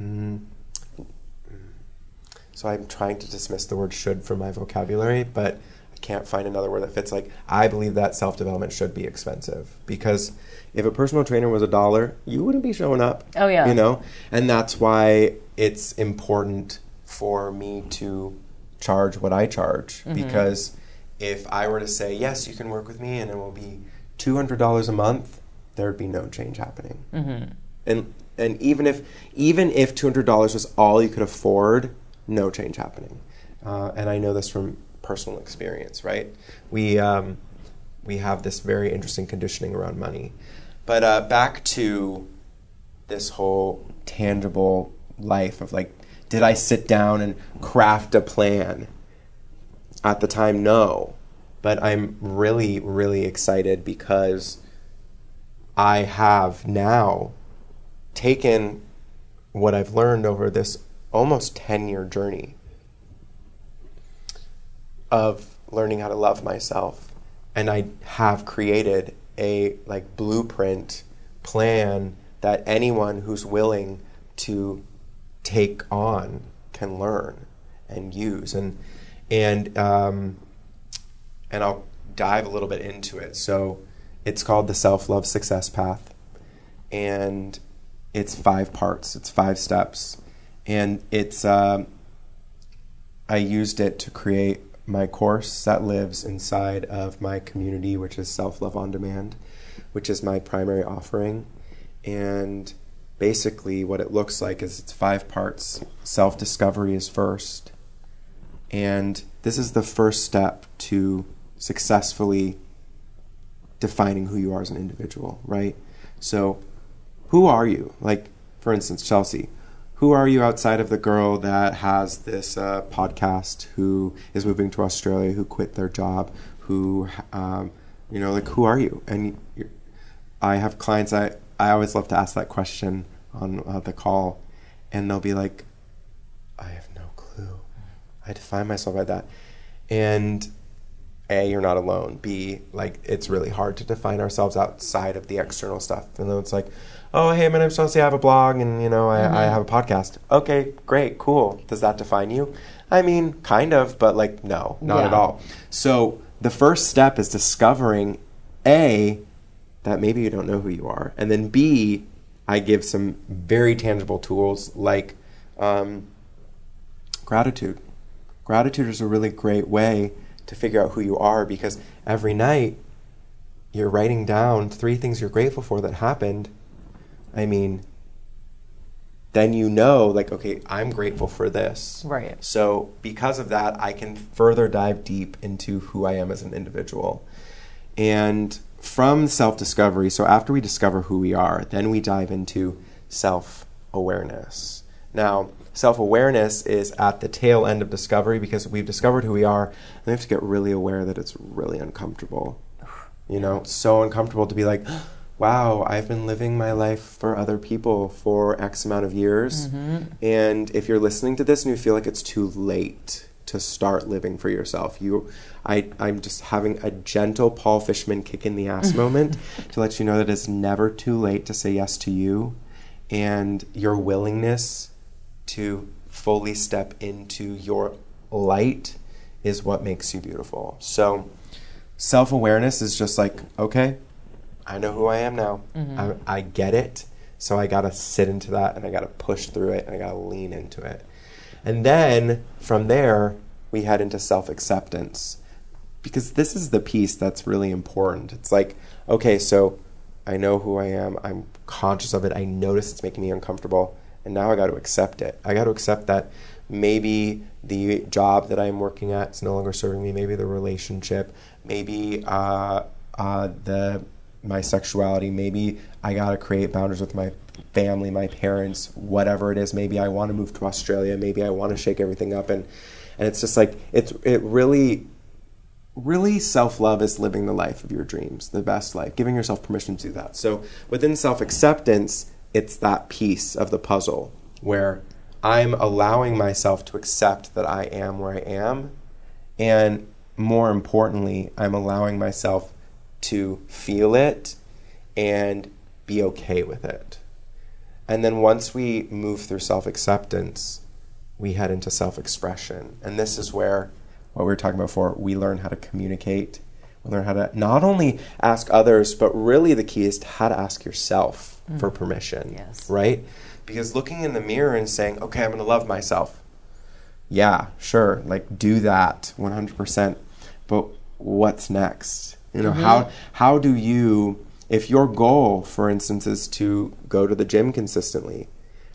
Mm, so I'm trying to dismiss the word should from my vocabulary, but can't find another word that fits. Like I believe that self development should be expensive because if a personal trainer was a dollar, you wouldn't be showing up. Oh yeah. You know, and that's why it's important for me to charge what I charge Mm-hmm. because if I were to say yes, you can work with me and it will be two hundred dollars a month, there would be no change happening. Mm-hmm. And and even if even if two hundred dollars was all you could afford, no change happening. Uh, and I know this from personal experience. Right? We um, we have this very interesting conditioning around money. But uh, back to this whole tangible life of like, did I sit down and craft a plan? At the time, no. But I'm really, really excited because I have now taken what I've learned over this almost 10 year journey of learning how to love myself and I have created a like blueprint plan that anyone who's willing to take on can learn and use and and um, and I'll dive a little bit into it. So it's called the self love success path, and it's five parts. It's five steps, and it's um, I used it to create my course that lives inside of my community, which is Self Love on Demand, which is my primary offering. And basically, what it looks like is it's five parts. Self discovery is first. And this is the first step to successfully defining who you are as an individual, right? So, who are you? Like, for instance, Chelsea who are you outside of the girl that has this uh, podcast who is moving to Australia, who quit their job, who, um, you know, like, who are you? And I have clients, I, I always love to ask that question on uh, the call, and they'll be like, I have no clue. I define myself by that. And A, you're not alone. B, like, it's really hard to define ourselves outside of the external stuff. And then it's like, oh hey my name's Chelsea I have a blog and you know I, Mm-hmm. I have a podcast. Okay great cool. Does that define you? I mean kind of but like no not Yeah. at all. So the first step is discovering a that maybe you don't know who you are and then B I give some very tangible tools like um, gratitude. Gratitude is a really great way to figure out who you are because every night you're writing down three things you're grateful for that happened I mean, then you know, like, okay, I'm grateful for this. Right. So, because of that, I can further dive deep into who I am as an individual. And from self discovery, so after we discover who we are, then we dive into self awareness. Now, self awareness is at the tail end of discovery because we've discovered who we are, and we have to get really aware that it's really uncomfortable. You know, so uncomfortable to be like, wow, I've been living my life for other people for X amount of years. Mm-hmm. And if you're listening to this and you feel like it's too late to start living for yourself, you I, I'm just having a gentle Paul Fishman kick in the ass moment to let you know that it's never too late to say yes to you and your willingness to fully step into your light is what makes you beautiful. So self awareness is just like, okay, I know who I am now. I, I get it. So I got to sit into that and I got to push through it and I got to lean into it. And then from there, we head into self acceptance because this is the piece that's really important. It's like, okay, so I know who I am. I'm conscious of it. I notice it's making me uncomfortable. And now I got to accept it. I got to accept that maybe the job that I'm working at is no longer serving me. Maybe the relationship. Maybe uh, uh, the my sexuality. Maybe I got to create boundaries with my family, my parents, whatever it is. Maybe I want to move to Australia. Maybe I want to shake everything up. And and it's just like it's it really really self love is living the life of your dreams, the best life, giving yourself permission to do that. So within self acceptance, it's that piece of the puzzle where I'm allowing myself to accept that I am where I am. And more importantly, I'm allowing myself to feel it and be okay with it. And then once we move through self acceptance, we head into self expression. And this is where what we were talking about before, we learn how to communicate. We learn how to not only ask others, but really the key is to how to ask yourself mm. for permission. Yes. Right? Because looking in the mirror and saying, okay, I'm going to love myself. Yeah, sure. Like do that 100%. But what's next? You know, how how do you if your goal, for instance, is to go to the gym consistently,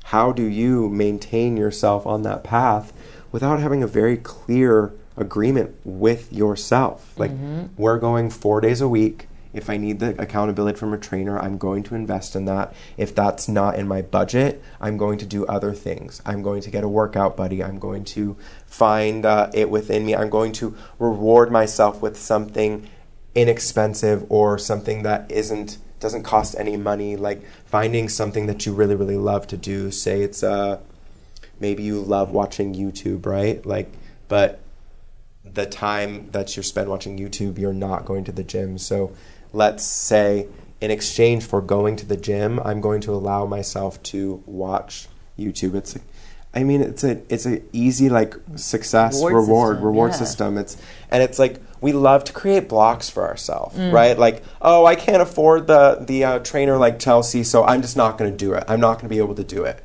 how do you maintain yourself on that path without having a very clear agreement with yourself? Like, we're going four days a week. If I need the accountability from a trainer, I'm going to invest in that. If that's not in my budget, I'm going to do other things. I'm going to get a workout buddy. I'm going to find uh, it within me. I'm going to reward myself with something inexpensive or something that isn't doesn't cost any money like finding something that you really really love to do. Say it's uh maybe you love watching youtube right? Like but the time that you're spent watching youtube you're not going to the gym. So let's say in exchange for going to the gym i'm going to allow myself to watch youtube. It's a, i mean it's a it's a easy like success Reward reward system, reward yeah. system. It's and it's like we love to create blocks for ourselves Mm. right like oh i can't afford the the uh, trainer like chelsea so i'm just not going to do it i'm not going to be able to do it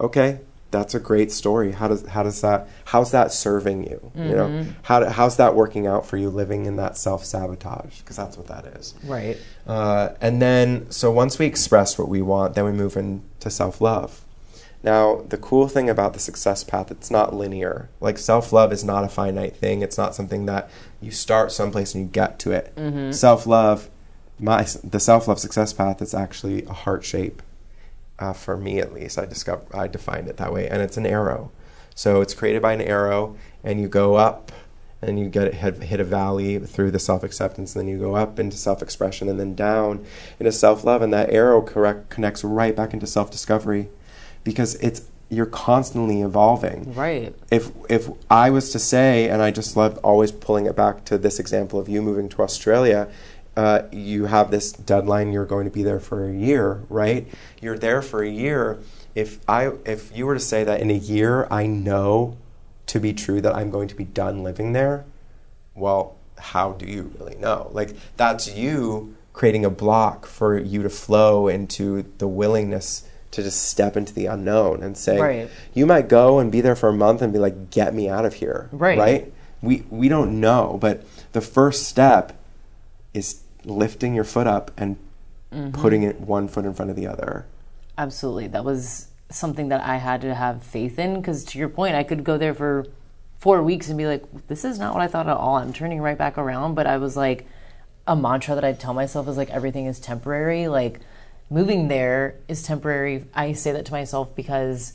okay that's a great story how does how does that how's that serving you you know Mm-hmm. how how's that working out for you living in that self-sabotage because that's what that is Right. uh, and then, so once we express what we want, then we move into self love. Now, the cool thing about the success path, it's not linear. Like self love is not a finite thing. It's not something that you start someplace and you get to it. Self love, my the self love success path is actually a heart shape. Uh, for me, at least, I discovered I defined it that way, and it's an arrow. So it's created by an arrow, and you go up and you get hit, hit a valley through the self acceptance, and then you go up into self expression, and then down into self love, and that arrow correct connects right back into self discovery, because it's you're constantly evolving. Right. If if I was to say, and I just love always pulling it back to this example of you moving to Australia. Uh, you have this deadline. You're going to be there for a year, right? You're there for a year. If I, if you were to say that in a year, I know to be true that I'm going to be done living there, well, how do you really know? Like, that's you creating a block for you to flow into the willingness to just step into the unknown and say, Right. you might go and be there for a month and be like, get me out of here. Right. Right? We, we don't know, but the first step is lifting your foot up and Mm-hmm. putting it one foot in front of the other. Absolutely. That was something that I had to have faith in because, to your point, I could go there for four weeks and be like, this is not what I thought at all. I'm turning right back around. But I was like, a mantra that I tell myself is like, everything is temporary. Like, moving there is temporary. I say that to myself because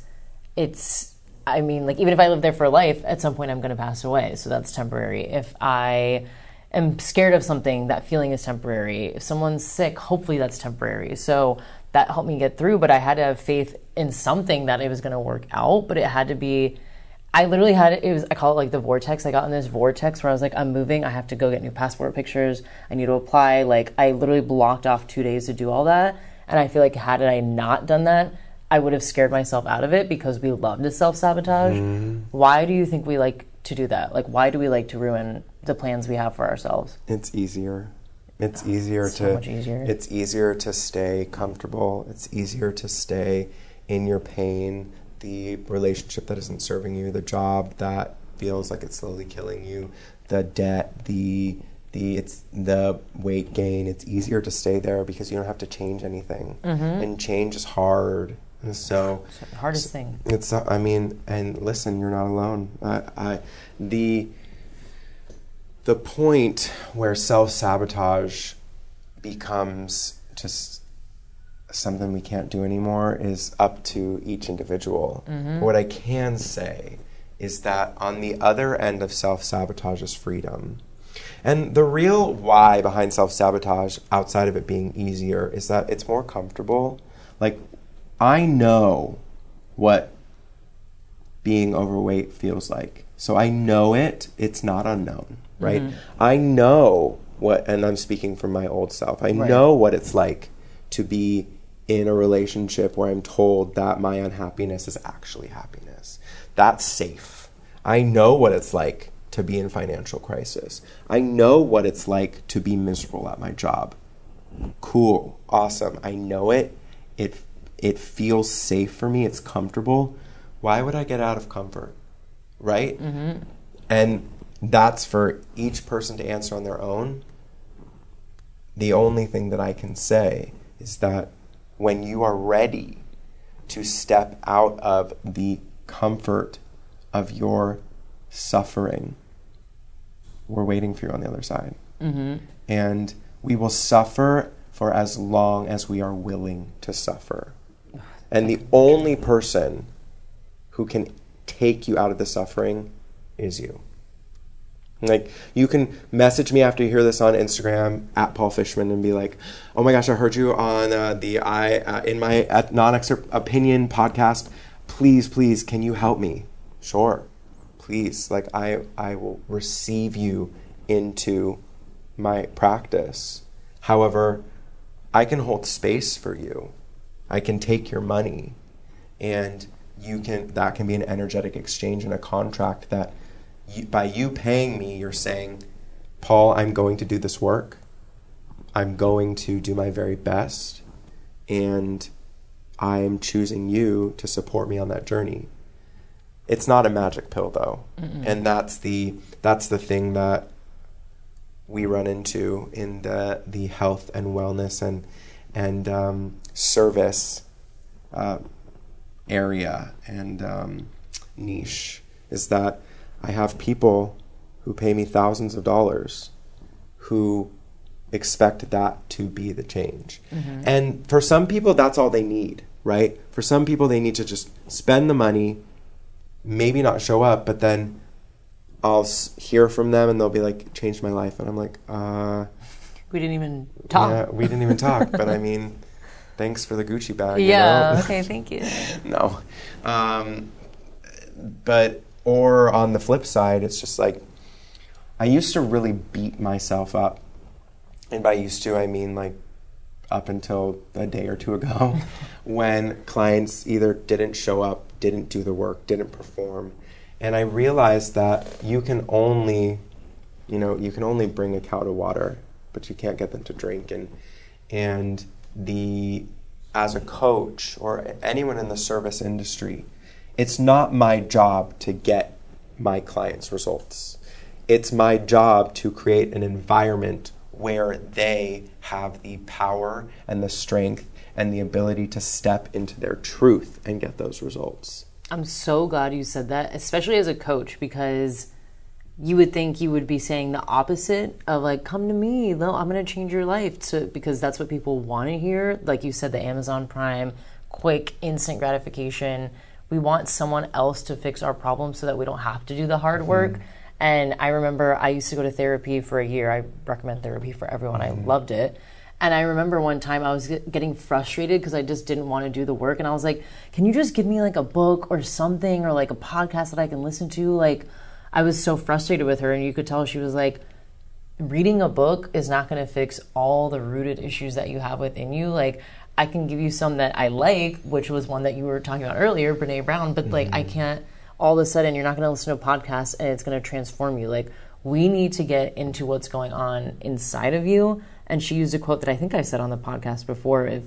it's, I mean, like, even if I live there for life, at some point I'm going to pass away. So that's temporary. If I am scared of something, that feeling is temporary. If someone's sick, hopefully that's temporary. So that helped me get through, but I had to have faith in something that it was going to work out, but it had to be I literally had it was I call it like the vortex. I got in this vortex where I was like I'm moving, I have to go get new passport pictures. I need to apply. Like I literally blocked off 2 days to do all that, and I feel like had I not done that, I would have scared myself out of it because we love to self-sabotage. Mm-hmm. Why do you think we like to do that? Like why do we like to ruin the plans we have for ourselves? It's easier. It's oh, easier so to much easier. It's easier to stay comfortable. It's easier to stay in your pain, the relationship that isn't serving you, the job that feels like it's slowly killing you, the debt, the the it's the weight gain. It's easier to stay there because you don't have to change anything. Mm-hmm. And change is hard. And so The hardest thing. it's. I mean, and listen, you're not alone. I, I the the point where self sabotage becomes just something we can't do anymore is up to each individual. What I can say is that on the other end of self sabotage is freedom. And the real why behind self sabotage, outside of it being easier, is that it's more comfortable. Like, I know what being overweight feels like. So I know it, it's not unknown, right? Mm-hmm. I know what, and I'm speaking from my old self, I know what it's like to be in a relationship where I'm told that my unhappiness is actually happiness. That's safe. I know what it's like to be in financial crisis. I know what it's like to be miserable at my job. Cool, awesome. I know it. It it feels safe for me. It's comfortable. Why would I get out of comfort? Right? Mm-hmm. And that's for each person to answer on their own. The only thing that I can say is that when you are ready to step out of the comfort of your suffering, we're waiting for you on the other side. Mm-hmm. And we will suffer for as long as we are willing to suffer. And the only person who can take you out of the suffering is you. Like you can message me after you hear this on Instagram at Paul Fishman and be like, "Oh my gosh, I heard you on uh, the I uh, in my non opinion podcast. Please, please, can you help me?" Sure, please. Like I I will receive you into my practice. However, I can hold space for you. I can take your money, and you can that can be an energetic exchange and a contract that you, by you paying me, you're saying, Paul, I'm going to do this work. I'm going to do my very best. And I'm choosing you to support me on that journey. It's not a magic pill though. Mm-mm. And that's the that's the thing that we run into in the the health and wellness and and um, service uh, area and um, niche is that I have people who pay me thousands of dollars who expect that to be the change. Mm-hmm. And for some people, that's all they need, right? For some people, they need to just spend the money, maybe not show up, but then I'll hear from them and they'll be like, changed my life. And I'm like, uh. We didn't even talk. Yeah, we didn't even talk, but I mean, thanks for the Gucci bag. Yeah, you know? okay, thank you. no. Um, but or on the flip side, it's just like I used to really beat myself up. And by used to, I mean like up until a day or two ago when clients either didn't show up, didn't do the work, didn't perform. And I realized that you can only, you know, you can only bring a cow to water, but you can't get them to drink. And, and the, as a coach or anyone in the service industry, it's not my job to get my clients' results. It's my job to create an environment where they have the power and the strength and the ability to step into their truth and get those results. I'm so glad you said that, especially as a coach, because you would think you would be saying the opposite of like, come to me, no, I'm going to change your life, to, because that's what people want to hear. Like you said, the Amazon Prime, quick, instant gratification we want someone else to fix our problems so that we don't have to do the hard work. Mm-hmm. And I remember I used to go to therapy for a year. I recommend therapy for everyone. Mm-hmm. I loved it. And I remember one time I was getting frustrated because I just didn't want to do the work. And I was like, can you just give me like a book or something or like a podcast that I can listen to? Like, I was so frustrated with her. And you could tell she was like, reading a book is not going to fix all the rooted issues that you have within you. Like, I can give you some that I like, which was one that you were talking about earlier, Brene Brown, but mm-hmm. like I mm-hmm. can't all of a sudden you're not going to listen to a podcast and it's going to transform you. Like we need to get into what's going on inside of you. And she used a quote that I think I said on the podcast before. If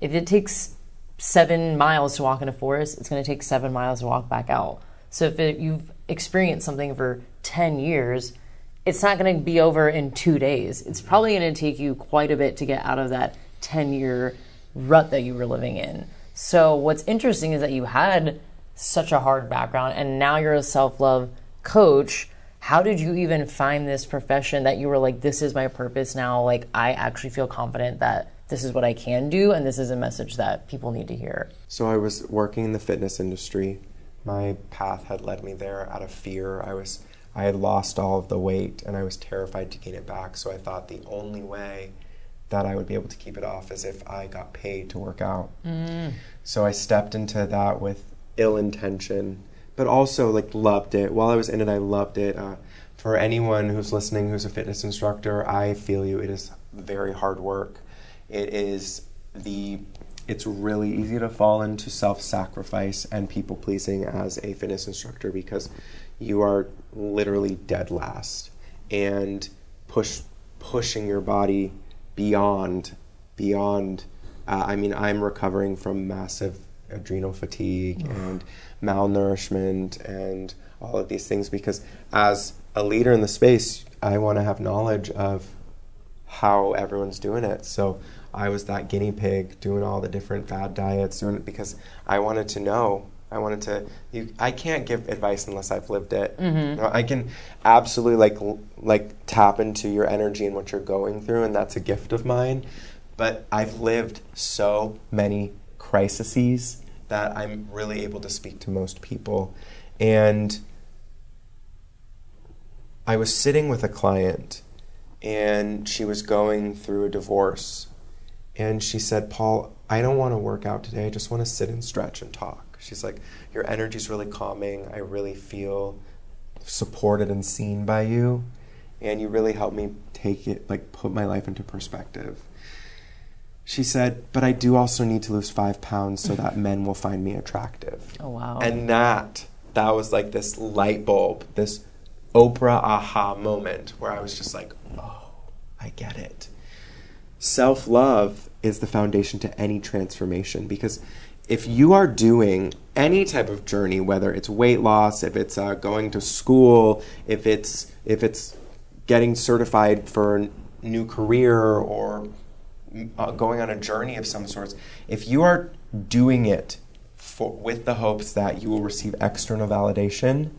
if it takes seven miles to walk in a forest, it's going to take seven miles to walk back out. So if it, you've experienced something for ten years, it's not going to be over in two days. It's probably going to take you quite a bit to get out of that ten year rut that you were living in. So what's interesting is that you had such a hard background and now you're a self-love coach. How did you even find this profession that you were like this is my purpose now like I actually feel confident that this is what I can do and this is a message that people need to hear. So I was working in the fitness industry. My path had led me there out of fear. I was I had lost all of the weight and I was terrified to gain it back. So I thought the only way that I would be able to keep it off is if I got paid to work out. Mm. So I stepped into that with ill intention, but also like loved it. While I was in it, I loved it. Uh, for anyone who's listening who's a fitness instructor, I feel you. It is very hard work. It is the it's really easy to fall into self-sacrifice and people pleasing as a fitness instructor because you are literally dead last and push pushing your body beyond beyond uh, i mean i'm recovering from massive adrenal fatigue and malnourishment and all of these things because as a leader in the space i want to have knowledge of how everyone's doing it so i was that guinea pig doing all the different fad diets doing it because i wanted to know I wanted to. You, I can't give advice unless I've lived it. Mm-hmm. You know, I can absolutely like like tap into your energy and what you're going through, and that's a gift of mine. But I've lived so many crises that I'm really able to speak to most people, and I was sitting with a client, and she was going through a divorce, and she said, "Paul, I don't want to work out today. I just want to sit and stretch and talk." She's like, Your energy's really calming. I really feel supported and seen by you. And you really help me take it, like, put my life into perspective. She said, But I do also need to lose five pounds so that men will find me attractive. Oh wow. And that, that was like this light bulb, this Oprah aha moment where I was just like, Oh, I get it. Self love is the foundation to any transformation because if you are doing any type of journey, whether it's weight loss, if it's uh, going to school, if it's if it's getting certified for a new career or uh, going on a journey of some sorts, if you are doing it for, with the hopes that you will receive external validation,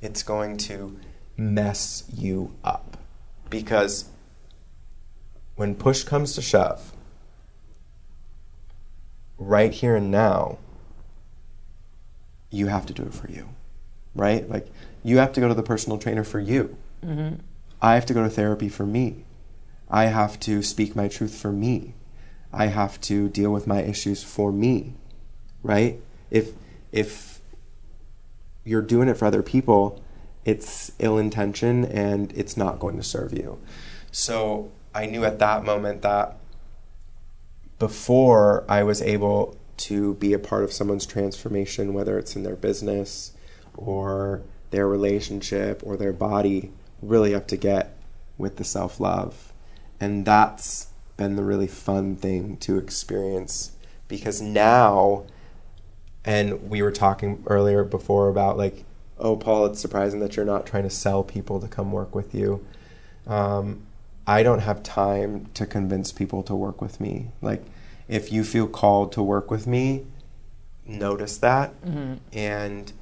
it's going to mess you up because when push comes to shove right here and now, you have to do it for you, right? Like, you have to go to the personal trainer for you. Mm-hmm. I have to go to therapy for me. I have to speak my truth for me. I have to deal with my issues for me, right? If if you're doing it for other people, it's ill intention and it's not going to serve you. So I knew at that moment that before I was able to be a part of someone's transformation, whether it's in their business or their relationship or their body, really have to get with the self love. And that's been the really fun thing to experience because now, and we were talking earlier before about like, oh, Paul, it's surprising that you're not trying to sell people to come work with you. Um, I don't have time to convince people to work with me. Like, if you feel called to work with me, notice that Mm-hmm. and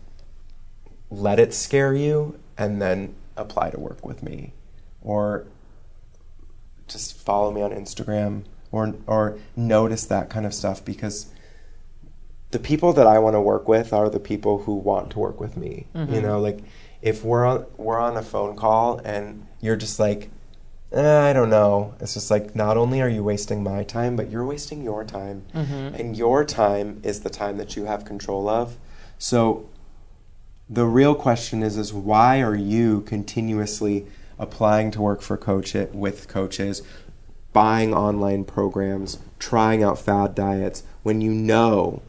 let it scare you and then apply to work with me. Or just follow me on Instagram or or notice that kind of stuff because the people that I want to work with are the people who want to work with me. You know, like if we're on we're on a phone call and you're just like eh, I don't know. It's just like not only are you wasting my time, but you're wasting your time. And your time is the time that you have control of. So the real question is is why are you continuously applying to work for coach it with coaches, buying online programs, trying out fad diets when you know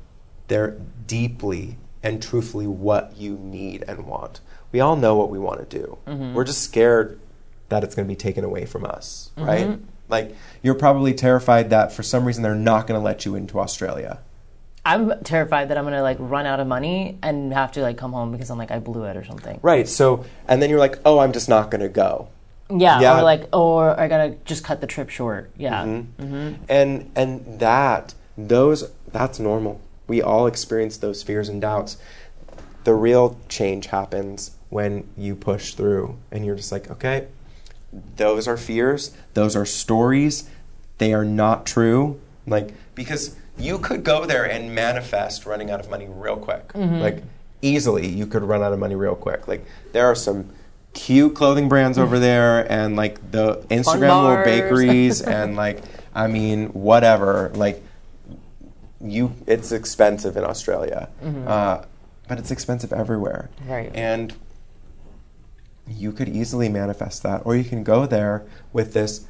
they're deeply and truthfully what you need and want. We all know what we want to do. Mm-hmm. We're just scared that it's going to be taken away from us, right? Mm-hmm. Like you're probably terrified that for some reason they're not going to let you into Australia. I'm terrified that I'm gonna like run out of money and have to like come home because I'm like I blew it or something. Right. So, and then you're like, "Oh, I'm just not to go." Yeah, Yeah. or like or I gotta just cut the trip short. Yeah. Mm-hmm. and and that those that's normal we all experience those fears and doubts the real change happens when you push through and you're just like okay those are fears those are stories they are not true like because you could go there and manifest running out of money real quick. Mm-hmm. Like easily you could run out of money real quick. Like there are some cute clothing brands over mm-hmm. there and like the instagrammable bars. bakeries and like i mean whatever. Like you it's expensive in australia. Mm-hmm. Uh, but it's expensive everywhere. Right. and you could easily manifest that. Or you can go there with this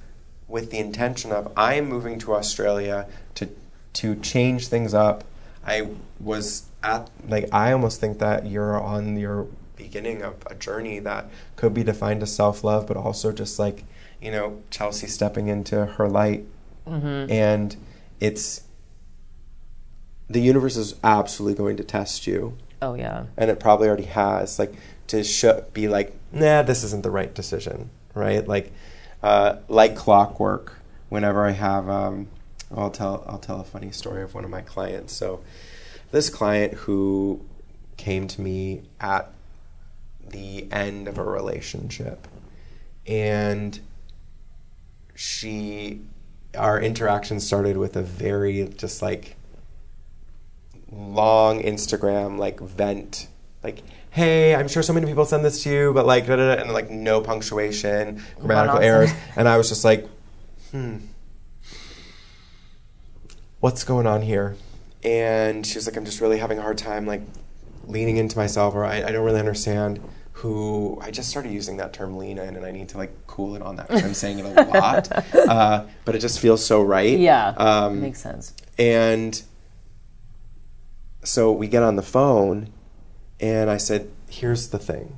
with the intention of i am moving to australia to to change things up i was at like i almost think that you're on your beginning of a journey that could be defined as self love, but also just like, you know, Chelsea stepping into her light. And it's, the universe is absolutely going to test you. Oh yeah. And it probably already has. Like, to sh- be like, nah, this isn't the right decision, right? Like, uh, like clockwork. Whenever I have, um, I'll tell I'll tell a funny story of one of my clients. So, this client who came to me at the end of a relationship, and she, our interaction started with a very just like long Instagram like vent, like, "Hey, I'm sure so many people send this to you, but like, da, da, da," and like no punctuation, grammatical errors, and I was just like, "Hmm, what's going on here?" And she was like, "I'm just really having a hard time like leaning into myself, or I, I don't really understand." Who I just started using that term lean in, and I need to like cool it on that because I'm saying it a lot, uh, but it just feels so right. Yeah. Um, makes sense. and so we get on the phone, and I said, Here's the thing.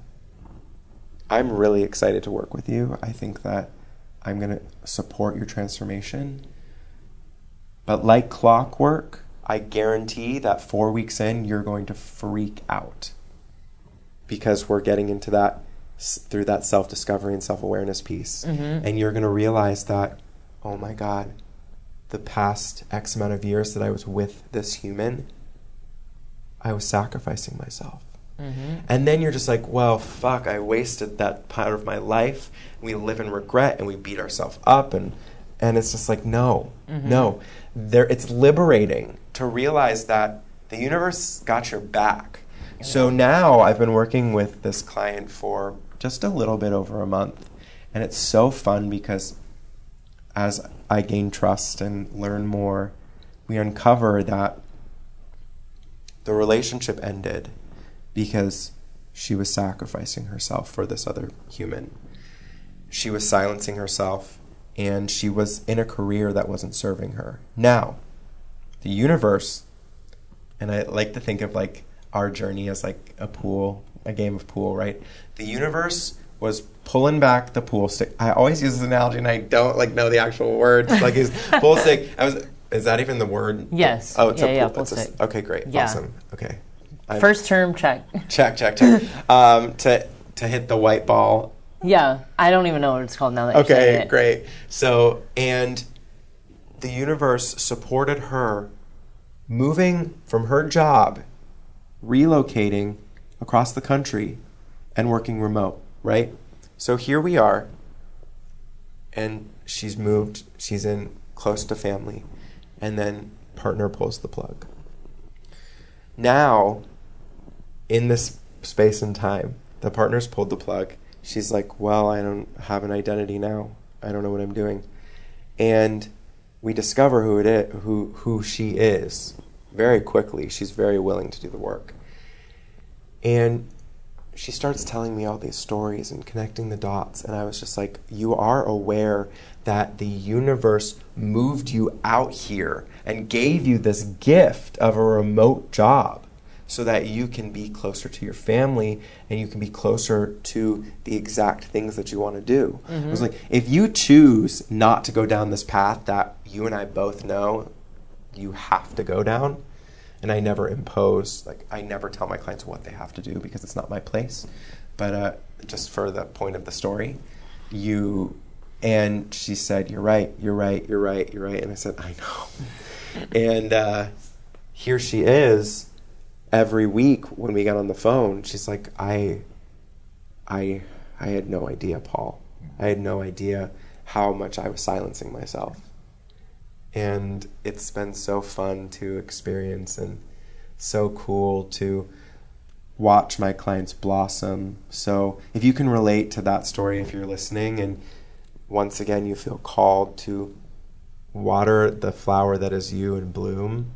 I'm really excited to work with you. I think that I'm going to support your transformation. But like clockwork, I guarantee that four weeks in, you're going to freak out because we're getting into that through that self discovery and self awareness piece. Mm-hmm. And you're going to realize that, oh my God, the past X amount of years that I was with this human, I was sacrificing myself. Mm-hmm. And then you're just like, well, fuck, I wasted that part of my life. We live in regret and we beat ourselves up and and it's just like, no, mm-hmm. no. There it's liberating to realize that the universe got your back. So now I've been working with this client for just a little bit over a month. And it's so fun because as I gain trust and learn more, we uncover that the relationship ended because she was sacrificing herself for this other human. She was silencing herself and she was in a career that wasn't serving her. Now, the universe, and I like to think of like our journey as like a pool, a game of pool, right? The universe was pulling back the pool stick. I always use this analogy and I don't like know the actual words. Like is pool stick. I was is that even the word? Yes. Oh, it's Yeah, a yeah, pool. pool it's a- stick. okay, great. Yeah. Awesome. Okay. I- First term check. check, check, check. um, to to hit the white ball Yeah, I don't even know what it's called now that you're saying Okay, it. great. So, and the universe supported her moving from her job, relocating across the country, and working remote, right? So here we are, and she's moved, she's in close to family, and then partner pulls the plug. Now, in this space and time, the partner's pulled the plug. She's like, Well, I don't have an identity now. I don't know what I'm doing. And we discover who it is, who, who she is very quickly. She's very willing to do the work. And she starts telling me all these stories and connecting the dots. And I was just like, You are aware that the universe moved you out here and gave you this gift of a remote job so that you can be closer to your family and you can be closer to the exact things that you want to do. I was like, if you choose not to go down this path that you and I both know you have to go down, and I never impose, like, I never tell my clients what they have to do because it's not my place. But uh, just for the point of the story, you, and she said, You're right, you're right, you're right, you're right. And I said, I know. and uh, here she is every week when we got on the phone. She's like, I, I, I had no idea, Paul. I had no idea how much I was silencing myself and it's been so fun to experience and so cool to watch my clients blossom. So, if you can relate to that story, if you're listening, and once again you feel called to water the flower that is you and bloom,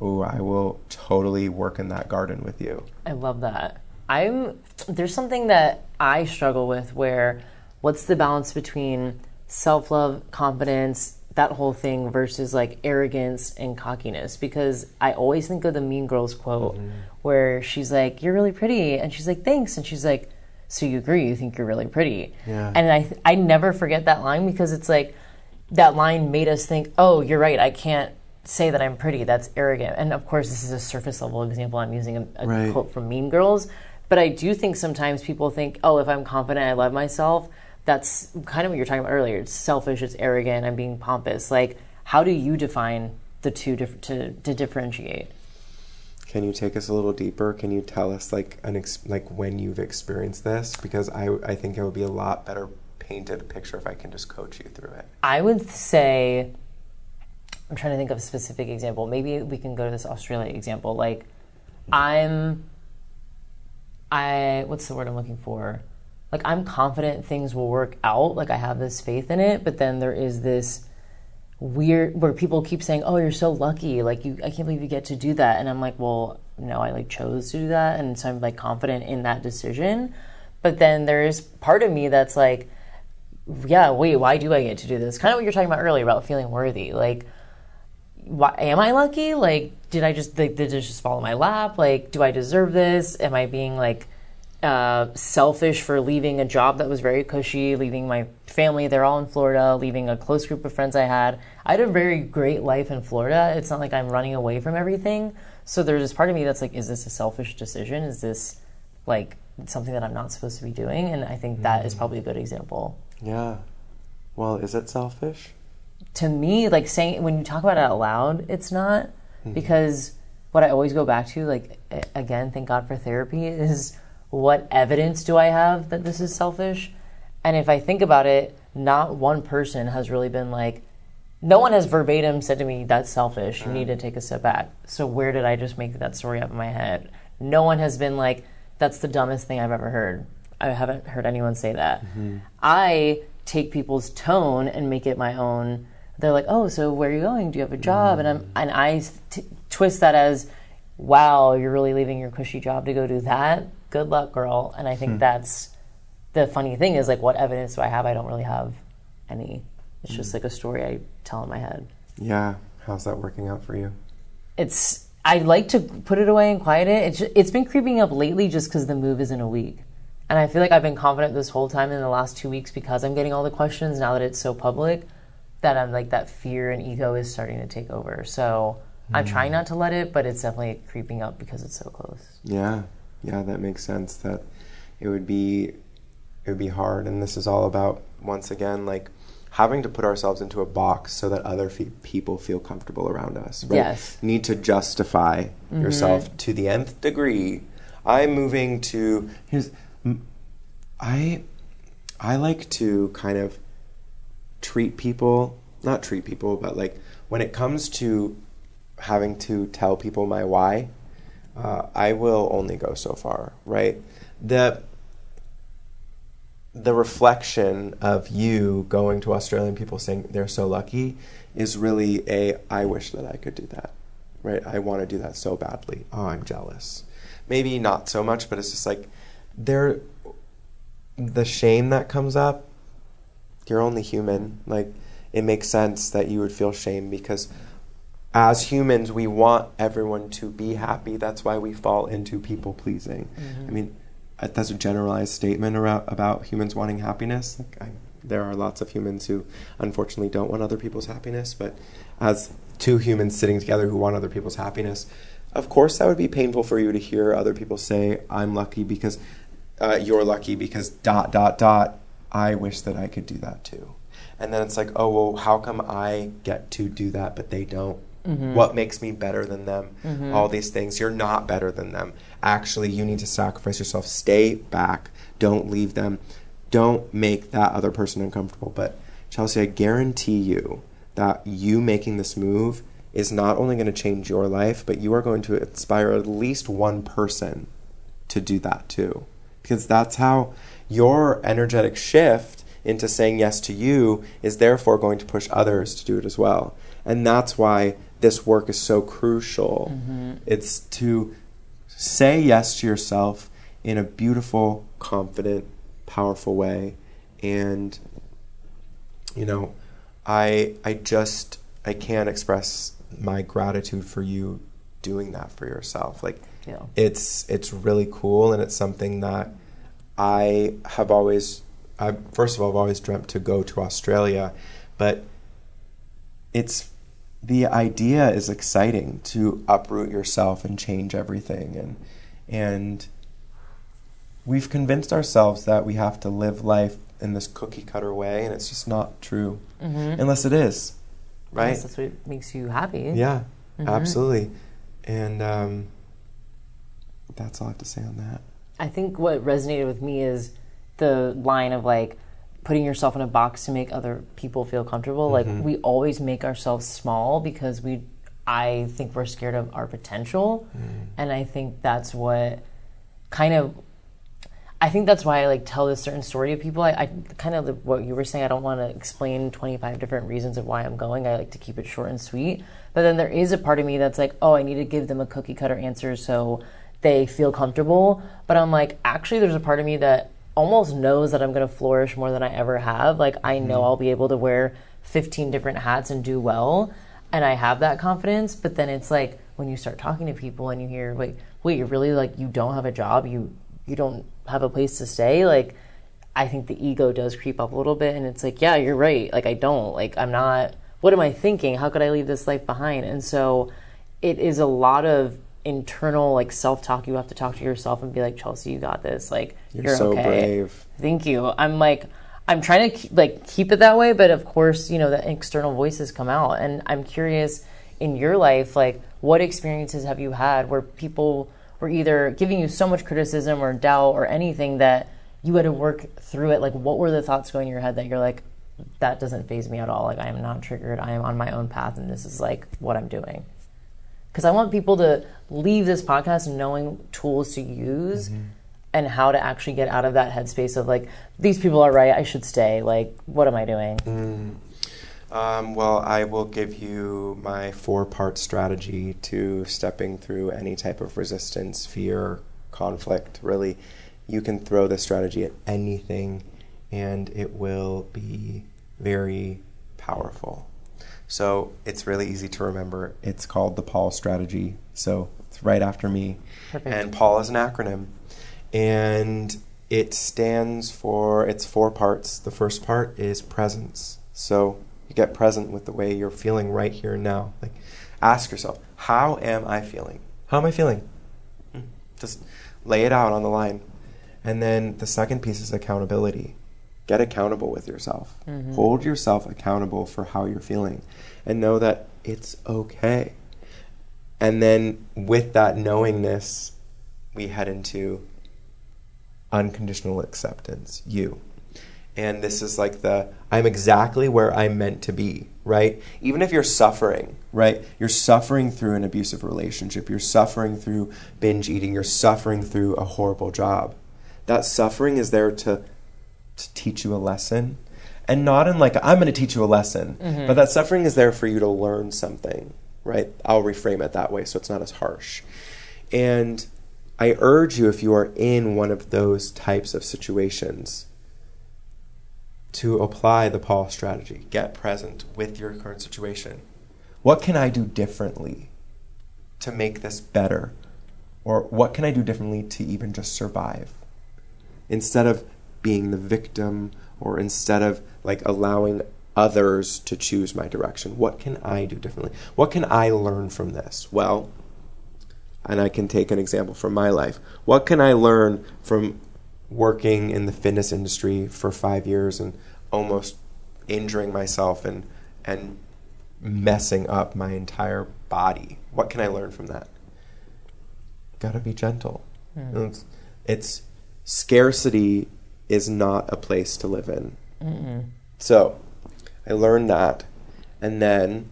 oh, I will totally work in that garden with you. I love that. I'm there's something that I struggle with where what's the balance between self-love, confidence, that whole thing versus like arrogance and cockiness because I always think of the Mean Girls quote Mm-hmm. where she's like, "You're really pretty," and she's like, "Thanks," and she's like, "So you agree? You think you're really pretty?" Yeah. And I I never forget that line because it's like that line made us think, "Oh, you're right. I can't." Say that I'm pretty. That's arrogant. And of course, this is a surface level example. I'm using a, a Right. quote from Mean Girls. But I do think sometimes people think, oh, if I'm confident, I love myself. That's kind of what you're talking about earlier. It's selfish, it's arrogant, I'm being pompous. Like, how do you define the two diff- to, to differentiate? Can you take us a little deeper? Can you tell us like an ex- like when you've experienced this? Because I I think it would be a lot better painted picture if I can just coach you through it. I would say, I'm trying to think of a specific example. Maybe we can go to this Australia example. Like, I'm, I, what's the word I'm looking for? Like, I'm confident things will work out. Like, I have this faith in it, but then there is this weird where people keep saying, "Oh, you're so lucky! Like, you, I can't believe you get to do that." And I'm like, "Well, no, I like chose to do that, and so I'm like confident in that decision." But then there is part of me that's like, yeah, wait, why do I get to do this? Kind of what you're talking about earlier about feeling worthy. Like, why, am I lucky? Like, did I just like, did it just fall in my lap? Like, do I deserve this? Am I being like uh, selfish for leaving a job that was very cushy, leaving my family? They're all in Florida, leaving a close group of friends I had. I had a very great life in Florida. It's not like I'm running away from everything. So there's this part of me that's like, is this a selfish decision? Is this like something that I'm not supposed to be doing? And I think that is probably a good example Yeah. Well, is it selfish? To me, like saying when you talk about it out loud, it's not mm-hmm. because what I always go back to, like again, thank God for therapy, is what evidence do I have that this is selfish? And if I think about it, not one person has really been like, no one has verbatim said to me, that's selfish. You uh-huh. need to take a step back. So where did I just make that story up in my head? No one has been like, that's the dumbest thing I've ever heard. I haven't heard anyone say that. Mm-hmm. I take people's tone and make it my own. They're like, "Oh, so where are you going? Do you have a job?" And I'm and I t- twist that as, "Wow, you're really leaving your cushy job to go do that? Good luck, girl." And I think hmm. that's the funny thing is like, what evidence do I have? I don't really have any. It's just hmm. like a story I tell in my head. Yeah. How's that working out for you? It's I like to put it away and quiet it. It's it's been creeping up lately just because the move is in a week, and I feel like I've been confident this whole time in the last two weeks because I'm getting all the questions now that it's so public. That I'm like that fear and ego is starting to take over. So I'm hmm. trying not to let it, but it's definitely creeping up because it's so close. Yeah, yeah, that makes sense. That it would be it would be hard, and this is all about once again like having to put ourselves into a box so that other fe- people feel comfortable around us. Right? Yes. Need to justify mm-hmm. yourself to the nth degree. I'm moving to here's I I like to kind of treat people not treat people but like when it comes to having to tell people my why uh, i will only go so far right? The the reflection of you going to australian people saying they're so lucky is really a i wish that i could do that right? I want to do that so badly. Oh i'm jealous. Maybe not so much but it's just like there the shame that comes up you're only human. Like, it makes sense that you would feel shame because as humans, we want everyone to be happy. That's why we fall into people pleasing. Mm-hmm. I mean, that's a generalized statement about, about humans wanting happiness. Like, I, there are lots of humans who unfortunately don't want other people's happiness, but as two humans sitting together who want other people's happiness, of course, that would be painful for you to hear other people say, I'm lucky because uh, you're lucky because dot, dot, dot. I wish that I could do that too. And then it's like, oh, well, how come I get to do that, but they don't? What makes me better than them? All these things. You're not better than them. Actually, you need to sacrifice yourself. Stay back. Don't leave them. Don't make that other person uncomfortable. But, Chelsea, I guarantee you that you making this move is not only going to change your life, but you are going to inspire at least one person to do that too. Because that's how your energetic shift into saying yes to you is therefore going to push others to do it as well. And that's why this work is so crucial. Mm-hmm. It's to say yes to yourself in a beautiful, confident, powerful way. And, you know, I I just I can't express my gratitude for you doing that for yourself. Like Yeah. it's it's really cool and it's something that I have always I first of all I've always dreamt to go to Australia, but it's the idea is exciting to uproot yourself and change everything and and we've convinced ourselves that we have to live life in this cookie cutter way and it's just not true unless it is right Unless that's what makes you happy. yeah absolutely and um, that's all i have to say on that I think what resonated with me is the line of like putting yourself in a box to make other people feel comfortable. Like mm-hmm. we always make ourselves small because we I think we're scared of our potential. Mm. And I think that's what kind of I think that's why I like tell this certain story to people. I, I kind of what you were saying. I don't want to explain twenty five different reasons of why I'm going. I like to keep it short and sweet. But then there is a part of me that's like, oh, I need to give them a cookie cutter answer so they feel comfortable. But I'm like, actually, there's a part of me that almost knows that I'm going to flourish more than I ever have. Like I mm-hmm. know I'll be able to wear 15 different hats and do well, and I have that confidence. But then it's like when you start talking to people and you hear, wait, wait, you're really like you don't have a job, you you don't have a place to stay, like. I think the ego does creep up a little bit, and it's like, yeah, you're right. Like, I don't. Like, I'm not. What am I thinking? How could I leave this life behind? And so, it is a lot of internal like self talk. You have to talk to yourself and be like, Chelsea, you got this. Like, you're, you're, so okay. brave Thank you. I'm like, I'm trying to keep, like keep it that way, but of course, you know, the external voices come out, and I'm curious in your life, like, what experiences have you had where people were either giving you so much criticism or doubt or anything that you had to work through it? Like, what were the thoughts going in your head that you're like, that doesn't phase me at all? Like, I am not triggered. I am on my own path, and this is like what I'm doing. Because I want people to leave this podcast knowing tools to use and how to actually get out of that headspace of like, these people are right, I should stay. Like, what am I doing? Um, well, I will give you my four part strategy to stepping through any type of resistance, fear, conflict. Really, you can throw this strategy at anything and it will be very powerful. So it's really easy to remember. It's called the Paul strategy. So it's right after me. Perfect. And Paul is an acronym. And it stands for, it's four parts. The first part is presence. So you get present with the way you're feeling right here and now. Like, ask yourself, how am I feeling? How am I feeling? Hmm. Just lay it out on the line. And then the second piece is accountability. Get accountable with yourself. Mm-hmm. Hold yourself accountable for how you're feeling and know that it's okay. And then with that knowingness, we head into unconditional acceptance, you. And this is like the I'm exactly where I'm meant to be, right? Even if you're suffering, right? You're suffering through an abusive relationship, you're suffering through binge eating, you're suffering through a horrible job. That suffering is there to to teach you a lesson. And not in like I'm going to teach you a lesson, mm-hmm. but that suffering is there for you to learn something, right? I'll reframe it that way so it's not as harsh. And I urge you, if you are in one of those types of situations, to apply the Paul strategy. Get present with your current situation. What can I do differently to make this better? Or what can I do differently to even just survive? Instead of being the victim or instead of like allowing others to choose my direction, what can I do differently? What can I learn from this? Well, and I can take an example from my life. What can I learn from working in the fitness industry for five years and almost injuring myself and and messing up my entire body? What can I learn from that? Gotta be gentle. Hmm. It's, it's scarcity is not a place to live in. So I learned that, and then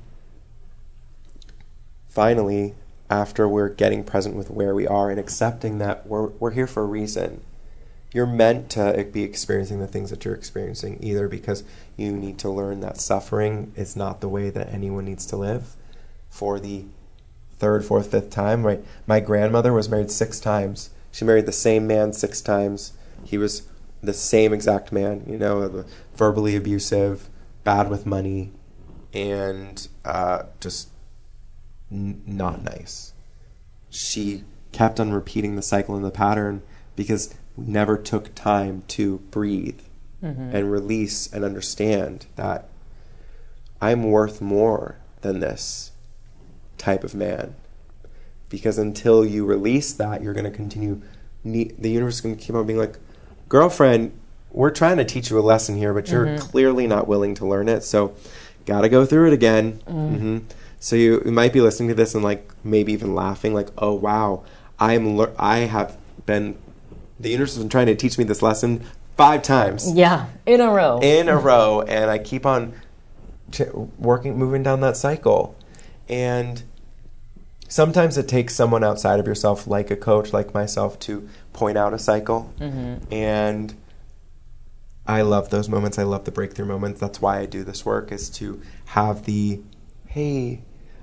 finally, after we're getting present with where we are and accepting that we're, we're here for a reason, you're meant to be experiencing the things that you're experiencing, either because you need to learn that suffering is not the way that anyone needs to live for the third, fourth, fifth time, right? My grandmother was married six times. She married the same man six times. He was the same exact man, you know, verbally abusive, bad with money, and uh, just n- not nice. She kept on repeating the cycle and the pattern because we never took time to breathe and release and understand that I'm worth more than this type of man. Because until you release that, you're going to continue. Ne- the universe is going to keep on being like, girlfriend, we're trying to teach you a lesson here, but you're clearly not willing to learn it. So, got to go through it again. hmm So you, you might be listening to this and like maybe even laughing, like, oh wow, I'm lear- I have been. The universe has been trying to teach me this lesson five times Yeah, in a row. in a row, and I keep on ch- working, moving down that cycle. And sometimes it takes someone outside of yourself, like a coach, like myself, to point out a cycle. And I love those moments. I love the breakthrough moments. That's why I do this work is to have the, hey,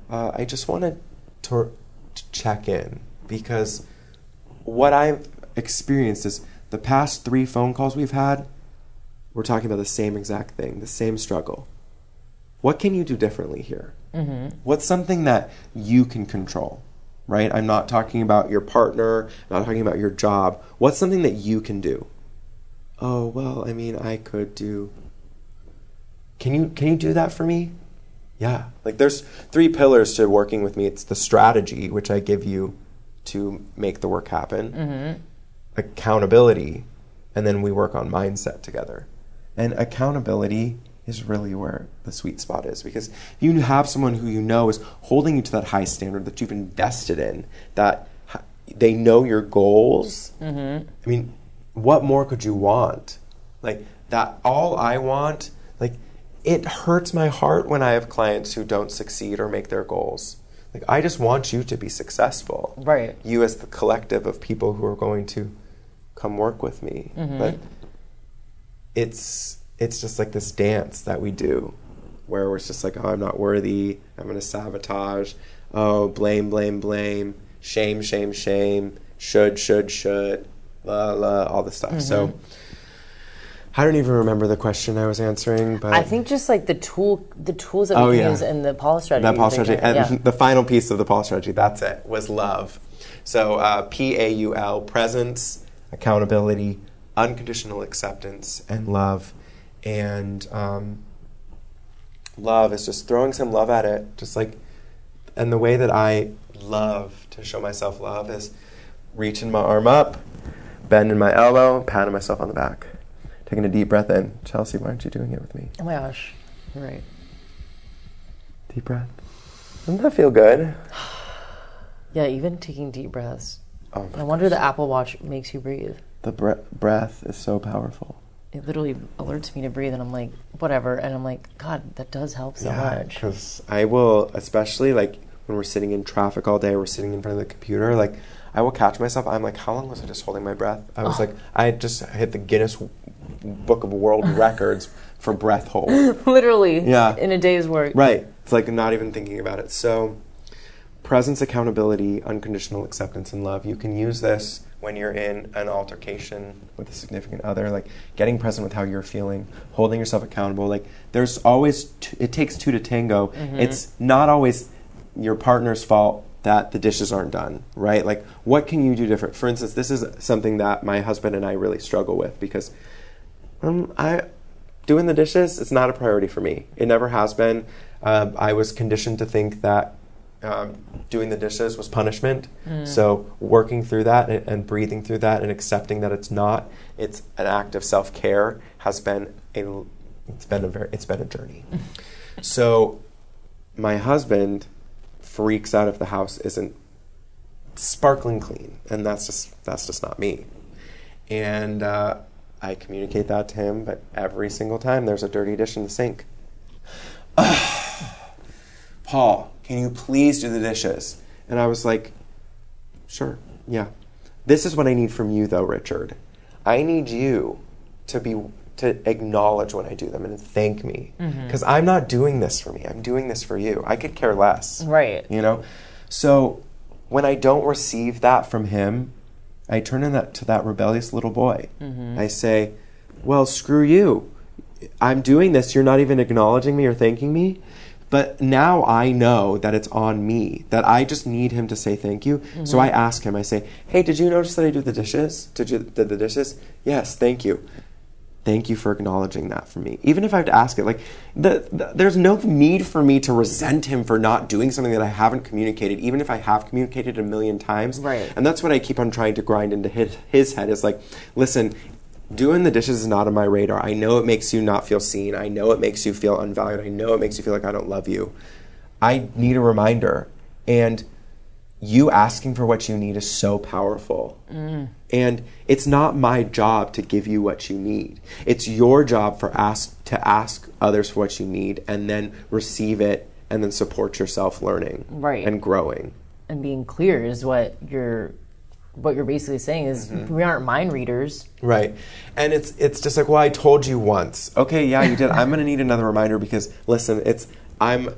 uh, I just wanted to, to check in because what I've experienced is the past three phone calls we've had, we're talking about the same exact thing, the same struggle. What can you do differently here? Mm-hmm. What's something that you can control? Right? I'm not talking about your partner, I'm not talking about your job. What's something that you can do? Oh, well, I mean, I could do Can you can you do that for me? Yeah. Like there's three pillars to working with me. It's the strategy, which I give you to make the work happen. Mm-hmm. Accountability, and then we work on mindset together. And accountability is really where the sweet spot is because if you have someone who you know is holding you to that high standard that you've invested in, that they know your goals. Mm-hmm. I mean, what more could you want? Like that, all I want, like, it hurts my heart when I have clients who don't succeed or make their goals. Like, I just want you to be successful. Right. You, as the collective of people who are going to come work with me. Mm-hmm. But it's it's just like this dance that we do where it's just like, oh, I'm not worthy. I'm going to sabotage. Oh, blame, blame, blame. Shame, shame, shame. Should, should, should. La, la, all this stuff. So I don't even remember the question I was answering, but I think just like the tool, the tools that we Oh, yeah. use in the Paula strategy. that Paul strategy. And yeah. the final piece of the Paul strategy, that's it, was love. So uh, P A U L, presence, accountability, unconditional acceptance, and love. And um, love is just throwing some love at it, just like, and the way that I love to show myself love is reaching my arm up, bending my elbow, patting myself on the back, taking a deep breath in. Chelsea, why aren't you doing it with me? Oh my gosh, you're right. Deep breath. Doesn't that feel good? Yeah, even taking deep breaths. Oh I wonder the Apple Watch makes you breathe. The bre- breath is so powerful. It literally alerts me to breathe, and I'm like, whatever. And I'm like, God, that does help so much. because I will, especially like when we're sitting in traffic all day, we're sitting in front of the computer. Like, I will catch myself. I'm like, how long was I just holding my breath? I was like, I just hit the Guinness Book of World Records for breath hold. literally, Yeah. in a day's work. Right. It's like not even thinking about it. So, presence, accountability, unconditional acceptance, and love. You can use this when you're in an altercation with a significant other, like getting present with how you're feeling, holding yourself accountable. Like, there's always, t- it takes two to tango. It's not always your partner's fault that the dishes aren't done, right? Like, what can you do different? For instance, this is something that my husband and I really struggle with because um, I doing the dishes it's not a priority for me. It never has been. Uh, I was conditioned to think that um, doing the dishes was punishment. So working through that and, and breathing through that and accepting that it's not. It's an act of self care has been a. It's been a very. It's been a journey. so, my husband freaks out if the house isn't sparkling clean, and that's just that's just not me. And uh, I communicate that to him, but every single time there's a dirty dish in the sink. Paul, can you please do the dishes? And I was like, sure, yeah. This is what I need from you, though, Richard. I need you to be to acknowledge when I do them and thank me mm-hmm. because I'm not doing this for me. I'm doing this for you. I could care less Right. you know so when i don't receive that from him i turn in that to that rebellious little boy mm-hmm. i say well screw you i'm doing this you're not even acknowledging me or thanking me But now I know that it's on me, that I just need him to say thank you. So mm-hmm. I ask him, I say, Hey, did you notice that I do the dishes? Did you did the dishes? Yes, thank you. Thank you for acknowledging that for me. Even if I have to ask it, like, the, the, there's no need for me to resent him for not doing something that I haven't communicated, even if I have communicated a million times. Right. And that's what I keep on trying to grind into his, his head is like, listen, doing the dishes is not on my radar. I know it makes you not feel seen. I know it makes you feel unvalued. I know it makes you feel like I don't love you. I need a reminder. And you asking for what you need is so powerful. Mm. And it's not my job to give you what you need. It's your job for ask to ask others for what you need and then receive it and then support yourself learning Right. and growing. and being clear is what you're what you're basically saying is Mm-hmm. we aren't mind readers. Right. And it's it's just like, well, I told you once. Okay, yeah, you did. I'm going to need another reminder because listen, it's I'm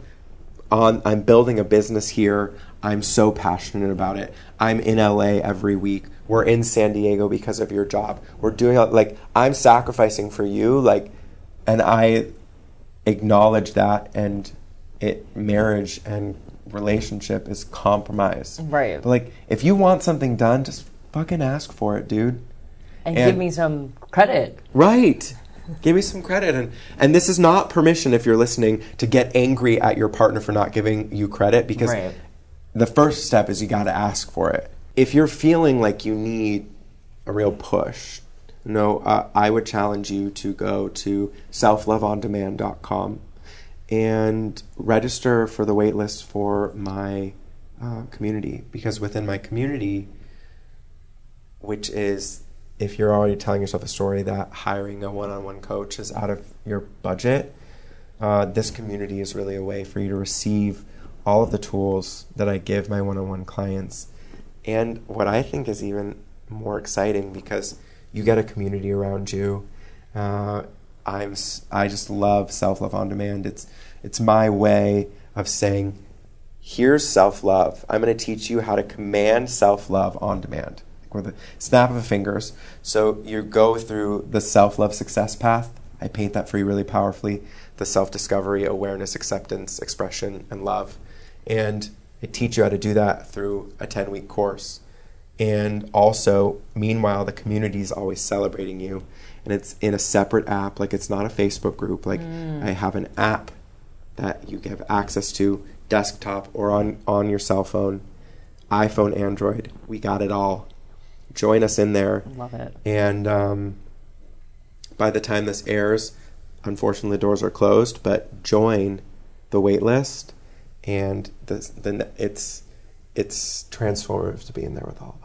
on I'm building a business here. I'm so passionate about it. I'm in LA every week. We're in San Diego because of your job. We're doing like I'm sacrificing for you like and I acknowledge that and it marriage and relationship is compromise. Right. But like if you want something done, just fucking ask for it, dude. And, And- give me some credit. Right. Give me some credit and and this is not permission if you're listening to get angry at your partner for not giving you credit because Right. the first step is you got to ask for it. If you're feeling like you need a real push, no, uh, I would challenge you to go to selfloveondemand.com and register for the waitlist for my uh, community. Because within my community which is if you're already telling yourself a story that hiring a one-on-one coach is out of your budget uh, this community is really a way for you to receive all of the tools that i give my one-on-one clients. And what i think is even more exciting because you get a community around you uh, i'm i just love self-love on demand it's it's my way of saying here's self love. I'm going to teach you how to command self love on demand with a snap of the fingers. So you go through the self love success path. I paint that for you really powerfully the self discovery, awareness, acceptance, expression, and love. And I teach you how to do that through a 10 week course. And also, meanwhile, the community is always celebrating you. And it's in a separate app, like it's not a Facebook group. Like I have an app that you have access to desktop or on, on your cell phone, iPhone, Android. We got it all. Join us in there. Love it. And um, by the time this airs, unfortunately, the doors are closed, but join the wait list. And the, the, it's, it's transformative to be in there with all of us.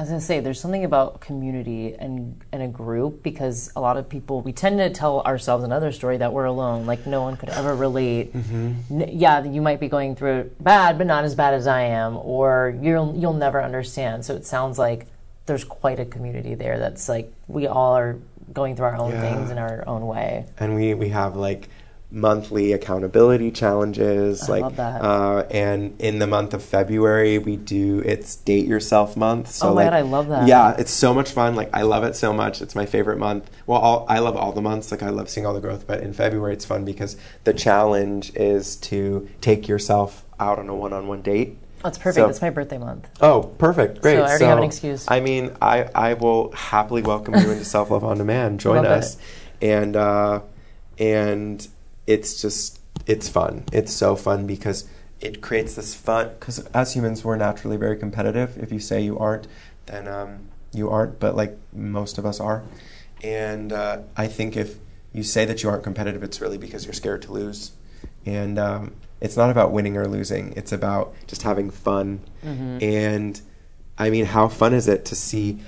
I was gonna say, there's something about community and and a group because a lot of people we tend to tell ourselves another story that we're alone, like no one could ever relate. Mm-hmm. N- yeah, you might be going through it bad, but not as bad as I am, or you'll you'll never understand. So it sounds like there's quite a community there. That's like we all are going through our own Yeah. things in our own way. and we we have like monthly accountability challenges I like love that. uh and in the month of february we do it's date yourself month so Oh my like God, I love that. yeah it's so much fun like i love it so much it's my favorite month well all, i love all the months like i love seeing all the growth but in february it's fun because the challenge is to take yourself out on a one-on-one date That's perfect. So- That's my birthday month. Oh, perfect. Great. So I already have an excuse. I mean, I, I will happily welcome you into Self Love on Demand. Join Love us. And uh, and it's just it's fun. It's so fun because it creates this fun because as humans we're naturally very competitive. If you say you aren't, then um, you aren't, but like most of us are. And uh, I think if you say that you aren't competitive, it's really because you're scared to lose. And um, it's not about winning or losing. It's about just having fun. And I mean, how fun is it to see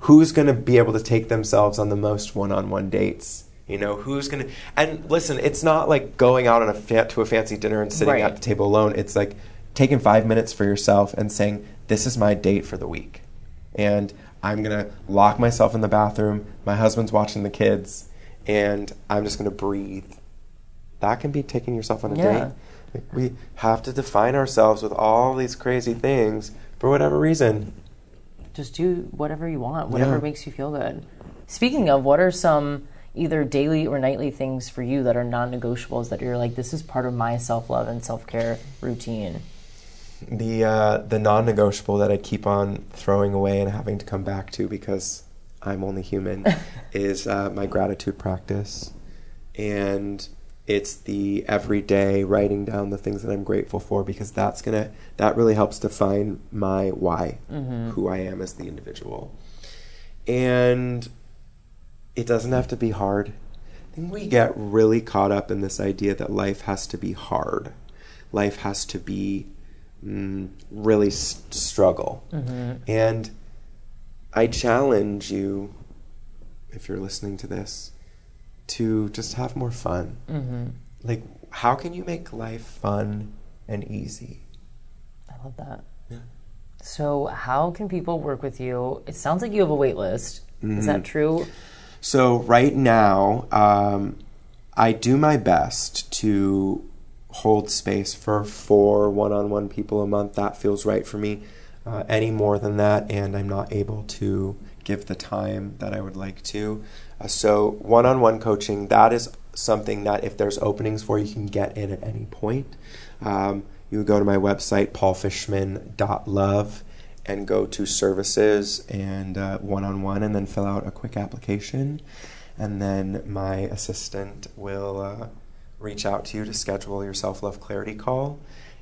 who's going to be able to take themselves on the most one-on-one dates? You know, who's going to And listen, it's not like going out on a fa- to a fancy dinner and sitting Right. at the table alone. It's like taking 5 minutes for yourself and saying, "This is my date for the week." And I'm going to lock myself in the bathroom. My husband's watching the kids, and I'm just going to breathe. That can be taking yourself on a Yeah. date. We have to define ourselves with all these crazy things for whatever reason. just do whatever you want, whatever Yeah. makes you feel good. Speaking of, what are some, either daily or nightly things for you that are non-negotiables that you're like this is part of my self-love and self-care routine. The uh, the non-negotiable that I keep on throwing away and having to come back to because I'm only human is uh, my gratitude practice, and it's the everyday writing down the things that I'm grateful for because that's gonna that really helps define my why, Mm-hmm. who I am as the individual, and it doesn't have to be hard. I think we get really caught up in this idea that life has to be hard, life has to be mm, really s- struggle. And I challenge you, if you're listening to this, to just have more fun. mm-hmm. Like, how can you make life fun and easy? i love that Yeah. so how can people work with you it sounds like you have a wait list is that true So right now, um, I do my best to hold space for four one-on-one people a month. That feels right for me. Uh, any more than that, and I'm not able to give the time that I would like to. Uh, so one-on-one coaching that is something that if there's openings for, you can get in at any point. Um, you would go to my website paulfishman.love and go to services and uh, one-on-one and then fill out a quick application. And then my assistant will uh, reach out to you to schedule your self-love clarity call.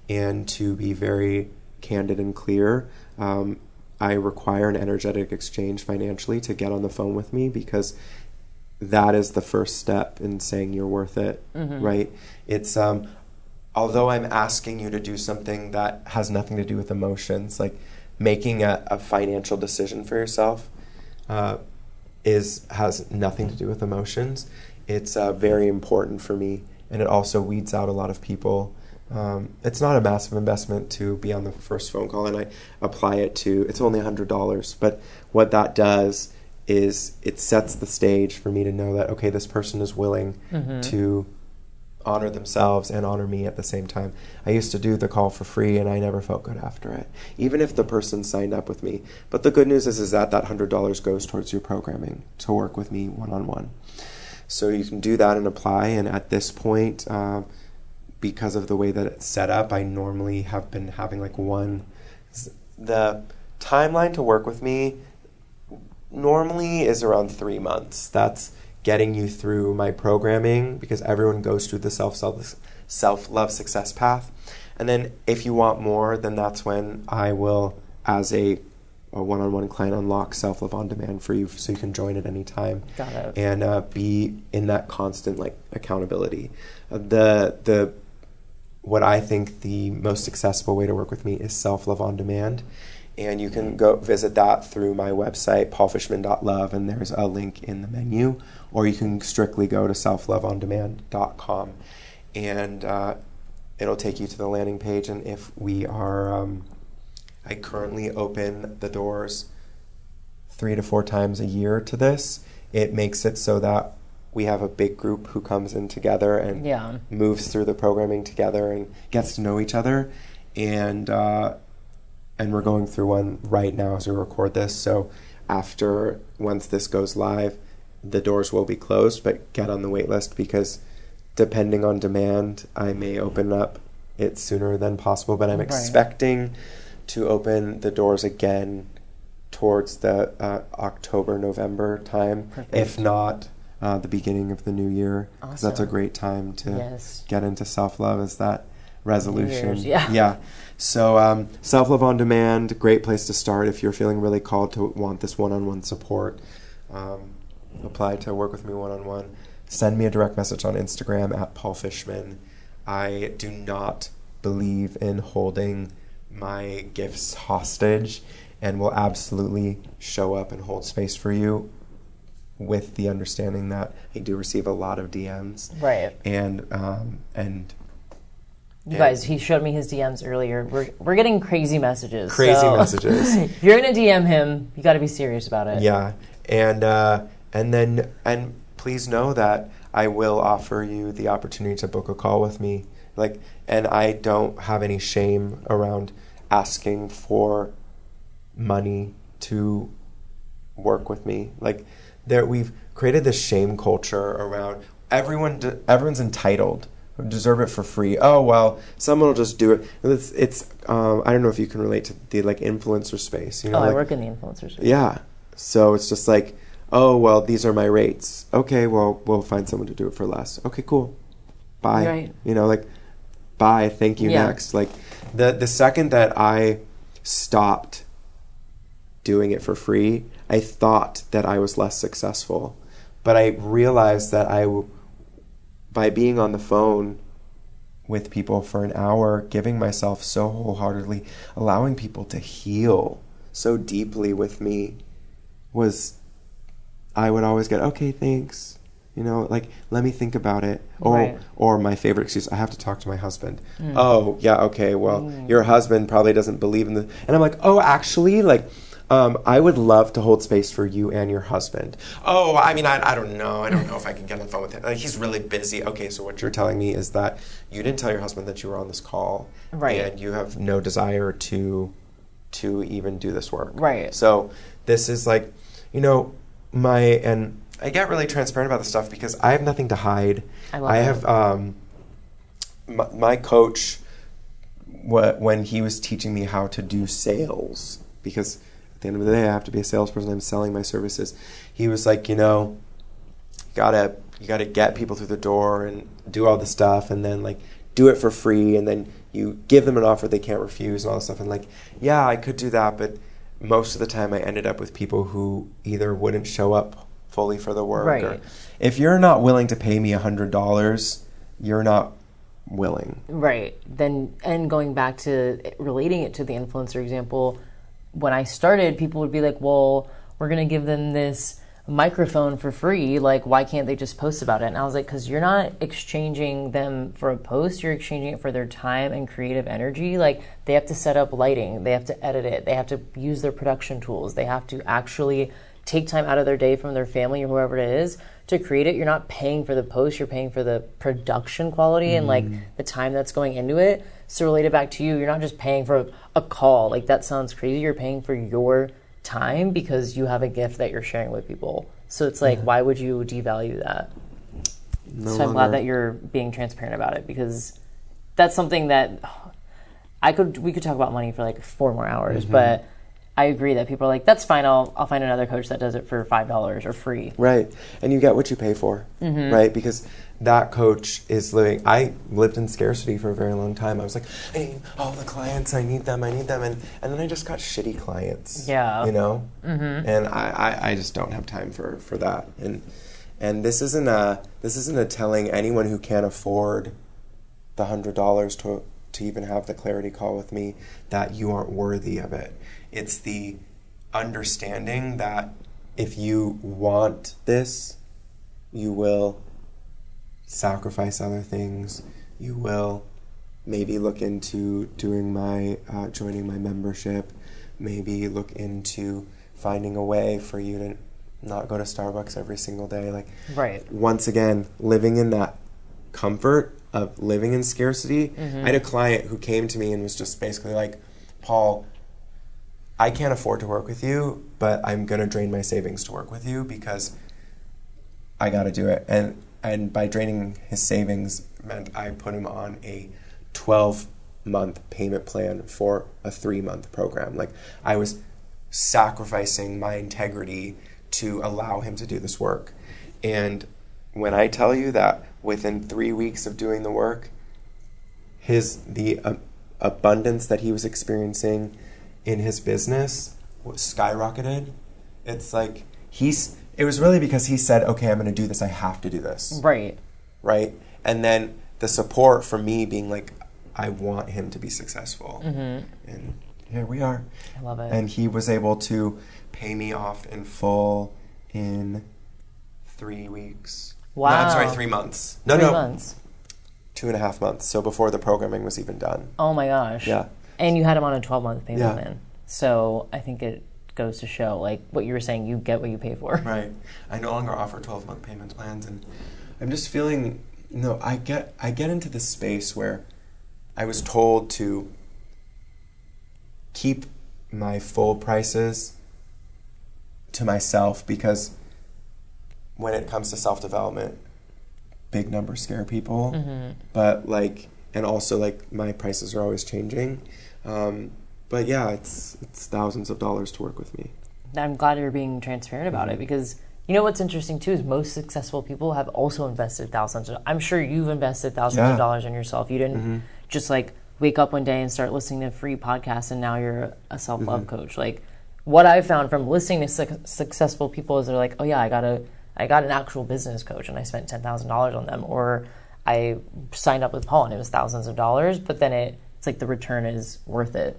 And to be very candid and clear um, i require an energetic exchange financially to get on the phone with me because that is the first step in saying you're worth it right? It's um although i'm asking you to do something that has nothing to do with emotions like making a, a financial decision for yourself uh, is has nothing to do with emotions. It's uh, very important for me and it also weeds out a lot of people. Um, it's not a massive investment to be on the first phone call and i apply it to it's only $100 but what that does is it sets the stage for me to know that okay this person is willing to honor themselves and honor me at the same time. I used to do the call for free and I never felt good after it, even if the person signed up with me. But the good news is, is that that $100 goes towards your programming to work with me one on one. So you can do that and apply. And at this point, uh, because of the way that it's set up, I normally have been having like one. The timeline to work with me normally is around three months. That's getting you through my programming because everyone goes through the self self love success path. And then if you want more, then that's when I will, as a, a one-on-one client, unlock self love on demand for you, so you can join at any time Got it. and uh, be in that constant like accountability. Uh, the the what I think the most accessible way to work with me is self love on demand. And you can go visit that through my website, paulfishman.love, and there's a link in the menu. Or you can strictly go to selfloveondemand.com and uh, it'll take you to the landing page. And if we are, um, I currently open the doors three to four times a year to this. It makes it so that we have a big group who comes in together and Yeah. moves through the programming together and gets to know each other. And uh, and we're going through one right now as we record this. So after once this goes live, the doors will be closed, but get on the wait list because depending on demand, I may open up it sooner than possible. But I'm Right. expecting to open the doors again towards the uh, October November time, Perfect. if not uh, the beginning of the new year, because that's a great time to Yes. get into self love. Is that resolution? Year's, yeah. yeah. So um, self love on demand, great place to start if you're feeling really called to want this one on one support. Um, apply to work with me one on one. Send me a direct message on Instagram at Paul Fishman. I do not believe in holding my gifts hostage and will absolutely show up and hold space for you with the understanding that I do receive a lot of DMs Right. and um, and You and guys, he showed me his DMs earlier. We're, we're getting crazy messages. crazy so messages. if you're gonna DM him, you got to be serious about it. Yeah, and uh, and then and please know that I will offer you the opportunity to book a call with me. Like, and I don't have any shame around asking for money to work with me. Like, there we've created this shame culture around everyone. De- everyone's entitled, deserve it for free. Oh well, someone will just do it. It's, it's um, I don't know if you can relate to the like influencer space. You know, oh, I like- work in the influencers. yeah. So it's just like, oh well, these are my rates. Okay, well we'll find someone to do it for less. Okay, cool. Bye. Right. You know, like, bye. Thank you. Yeah. Next. Like, the the second that I stopped doing it for free, I thought that I was less successful, but I realized that i by being on the phone with people for an hour, giving myself so wholeheartedly, allowing people to heal so deeply with me was I would always get, okay, thanks. You know, like let me think about it. Or Right. or my favorite excuse, I have to talk to my husband. Oh, yeah, okay, well, your husband probably doesn't believe in the and I'm like, oh actually, like um, I would love to hold space for you and your husband. Oh, I mean, I, I don't know. I don't know if I can get on the phone with him. Like, he's really busy. Okay, so what you're telling me is that you didn't tell your husband that you were on this call, Right. And you have no desire to to even do this work, Right. So this is like, you know, my and I get really transparent about this stuff because I have nothing to hide. I love I have um, my, my coach wh- when he was teaching me how to do sales because at the end of the day I have to be a salesperson. I'm selling my services. He was like, you know, you gotta you gotta get people through the door and do all the stuff, and then like do it for free, and then you give them an offer they can't refuse, and all this stuff. And like, yeah, I could do that, but most of the time I ended up with people who either wouldn't show up fully for the work, or Right. if you're not willing to pay me a hundred dollars, you're not willing. Right. Then, and going back to relating it to the influencer example, when I started, people would be like, well, we're going to give them this microphone for free. Like, why can't they just post about it? And I was like, because you're not exchanging them for a post, you're exchanging it for their time and creative energy. Like, they have to set up lighting, they have to edit it, they have to use their production tools, they have to actually take time out of their day from their family or whoever it is to create it. You're not paying for the post, you're paying for the production quality and like mm. the time that's going into it. So related back to you. You're not just paying for a, a call. Like that sounds crazy. You're paying for your time because you have a gift that you're sharing with people. So it's like, mm-hmm. why would you devalue that? No so I'm glad that you're being transparent about it because that's something that I could we could talk about money for like four more hours, mm-hmm. but I agree that people are like, that's fine. I'll I'll find another coach that does it for five dollars or free. Right. And you get what you pay for, Mm-hmm. right? Because that coach is living. I lived in scarcity for a very long time. I was like, I need all the clients. I need them. I need them. And, and then I just got shitty clients. Yeah. You know? Mm-hmm. And I, I, I just don't have time for, for that. And, and this isn't a, this isn't a telling anyone who can't afford the hundred dollars to to even have the clarity call with me that you aren't worthy of it. It's the understanding that if you want this, you will sacrifice other things. You will maybe look into doing my uh, joining my membership. Maybe look into finding a way for you to not go to Starbucks every single day. Like Right. once again, living in that comfort of living in scarcity. I had a client who came to me and was just basically like, Paul, I can't afford to work with you, but I'm going to drain my savings to work with you because I got to do it. And and by draining his savings meant I put him on a 12 month payment plan for a 3 month program. Like I was sacrificing my integrity to allow him to do this work. And when I tell you that within 3 weeks of doing the work, his the uh, abundance that he was experiencing in his business skyrocketed. It's like he's it was really because he said, "Okay, I'm going to do this. I have to do this." Right. Right? And then the support from me being like, "I want him to be successful." Mm-hmm. And here we are. I love it. And he was able to pay me off in full in 3 weeks. No, I'm sorry, 3 months. No, Three no. months. Two and a half months. So before the programming was even done. Oh my gosh. Yeah. And you had him on a 12 month payment Yeah. plan. So I think it goes to show, like what you were saying, you get what you pay for. Right. I no longer offer 12 month payment plans and I'm just feeling no, I get I get into this space where I was told to keep my full prices to myself because when it comes to self development, big numbers scare people, Mm-hmm. but like, and also like my prices are always changing. Um, but yeah, it's it's thousands of dollars to work with me. I'm glad you're being transparent about Mm-hmm. it because you know what's interesting too is most successful people have also invested thousands. Of, I'm sure you've invested thousands Yeah. Mm-hmm. of dollars in yourself. You didn't just like wake up one day and start listening to free podcasts and now you're a self love Mm-hmm. coach. Like what I've found from listening to suc successful people is they're like, oh yeah, I got a I got an actual business coach and I spent ten thousand dollars on them, or I signed up with Paul and it was thousands of dollars, but then it it's like the return is worth it.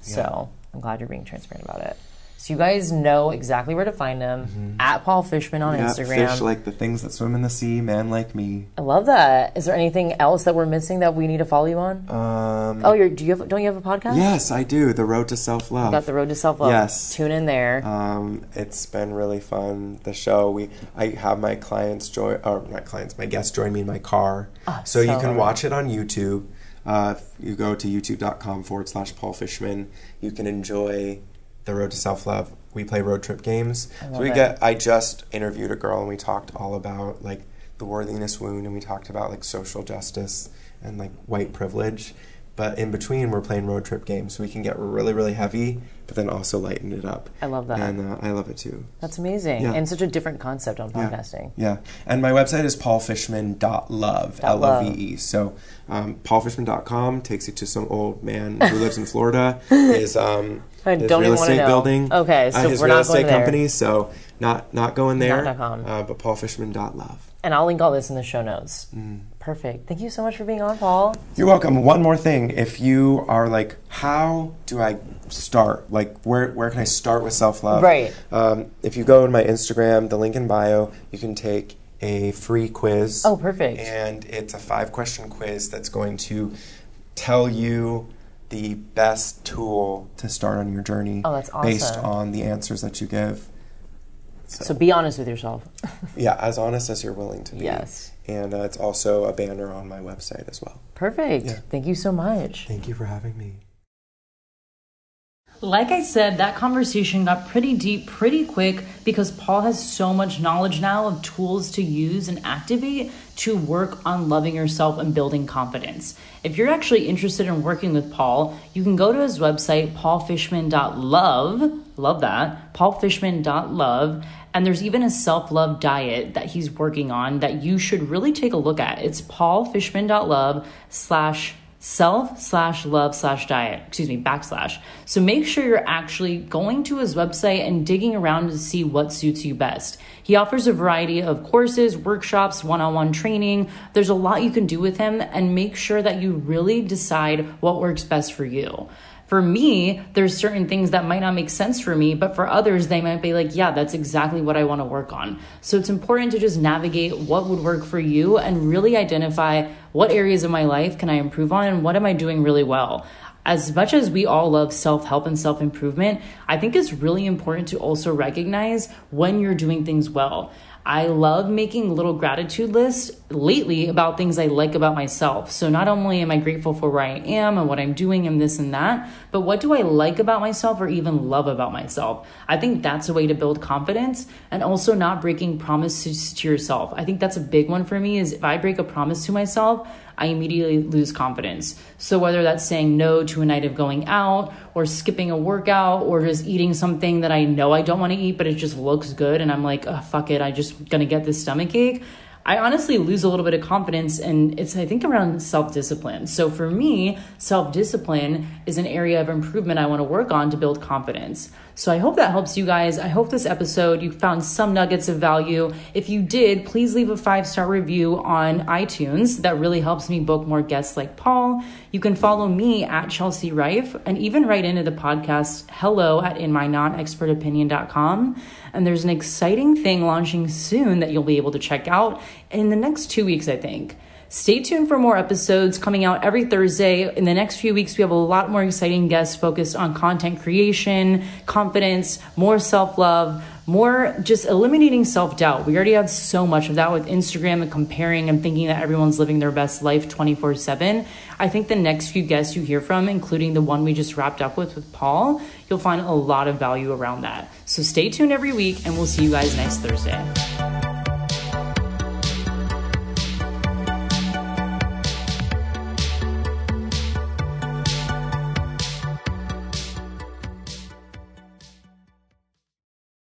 So I'm glad you're being transparent about it. So you guys know exactly where to find them at Paul Fishman on Mm-hmm. Yeah, Instagram. fish like the things that swim in the sea, man like me. I love that. Is there anything else that we're missing that we need to follow you on? Um, oh, you're do you have don't you have a podcast? yes, I do. The road to self love. Got the road to self love. Yes. Tune in there. Um, it's been really fun. The show we I have my clients join or not clients, my guests join me in my car. so, so you can watch it on YouTube. Uh, if you go to youtube.com forward slash Paul Fishman. You can enjoy the road to self love. We play road trip games. So we it. get I just interviewed a girl and we talked all about like the worthiness wound and we talked about like social justice and like white privilege. But in between, we're playing road trip games, so we can get really, really heavy, but then also lighten it up. I love that. and uh, I love it too. That's amazing. Yeah. And such a different concept on podcasting. Yeah, and my website is paulfishman.love, Dot L O V E. So um, paulfishman.com takes you to some old man who lives in Florida. His um, I his don't real estate know. building. Okay, uh, so his we're real not estate going there. company. So not not going there. Not com. Uh, but paulfishman.love. And I'll link all this in the show notes. Mm. Perfect. Thank you so much for being on, Paul. You're welcome. One more thing. If you are like, how do I start? Like, where, where can I start with self love? Right. Um, if you go in my Instagram, the link in bio, you can take a free quiz. Oh, perfect. And it's a five question quiz that's going to tell you the best tool to start on your journey Oh, that's awesome. based on the answers that you give. So be honest with yourself. Yeah, as honest as you're willing to be. Yes. And uh, it's also a banner on my website as well. Perfect. Yeah. Thank you so much. Thank you for having me. Like I said, that conversation got pretty deep pretty quick because Paul has so much knowledge now of tools to use and activate to work on loving yourself and building confidence. If you're actually interested in working with Paul, you can go to his website, paulfishman.love. Love that. paulfishman.love. And there's even a self love diet that he's working on that you should really take a look at. It's paulfishman.love slash self slash love slash diet. Excuse me backslash. So make sure you're actually going to his website and digging around to see what suits you best. He offers a variety of courses workshops one-on-one training. There's a lot you can do with him and make sure that you really decide what works best for you for me, there's certain things that might not make sense for me, but for others, they might be like, yeah, that's exactly what I want to work on. So it's important to just navigate what would work for you and really identify what areas of my life can I improve on and what am I doing really well. As much as we all love self help and self improvement, I think it's really important to also recognize when you're doing things well. I love making little gratitude lists lately about things I like about myself. So not only am I grateful for where I am and what I'm doing and this and that, but what do I like about myself or even love about myself? I think that's a way to build confidence and also not breaking promises to yourself. I think that's a big one for me is if I break a promise to myself, I immediately lose confidence. So whether that's saying no to a night of going out or skipping a workout or just eating something that I know I don't want to eat, but it just looks good and I'm like, oh, fuck it, I just gonna get this stomach ache. I honestly lose a little bit of confidence and it's I think around self-discipline. So for me, self-discipline is an area of improvement I want to work on to build confidence. So I hope that helps you guys. I hope this episode you found some nuggets of value. If you did, please leave a five-star review on iTunes. That really helps me book more guests like Paul. You can follow me at Chelsea Rife and even write into the podcast hello at inmynonexpertopinion.com. And there's an exciting thing launching soon that you'll be able to check out in the next two weeks, I think. Stay tuned for more episodes coming out every Thursday. In the next few weeks, we have a lot more exciting guests focused on content creation, confidence, more self love, more just eliminating self doubt. We already have so much of that with Instagram and comparing and thinking that everyone's living their best life 24 7. I think the next few guests you hear from, including the one we just wrapped up with with Paul, you'll find a lot of value around that. So stay tuned every week, and we'll see you guys next Thursday.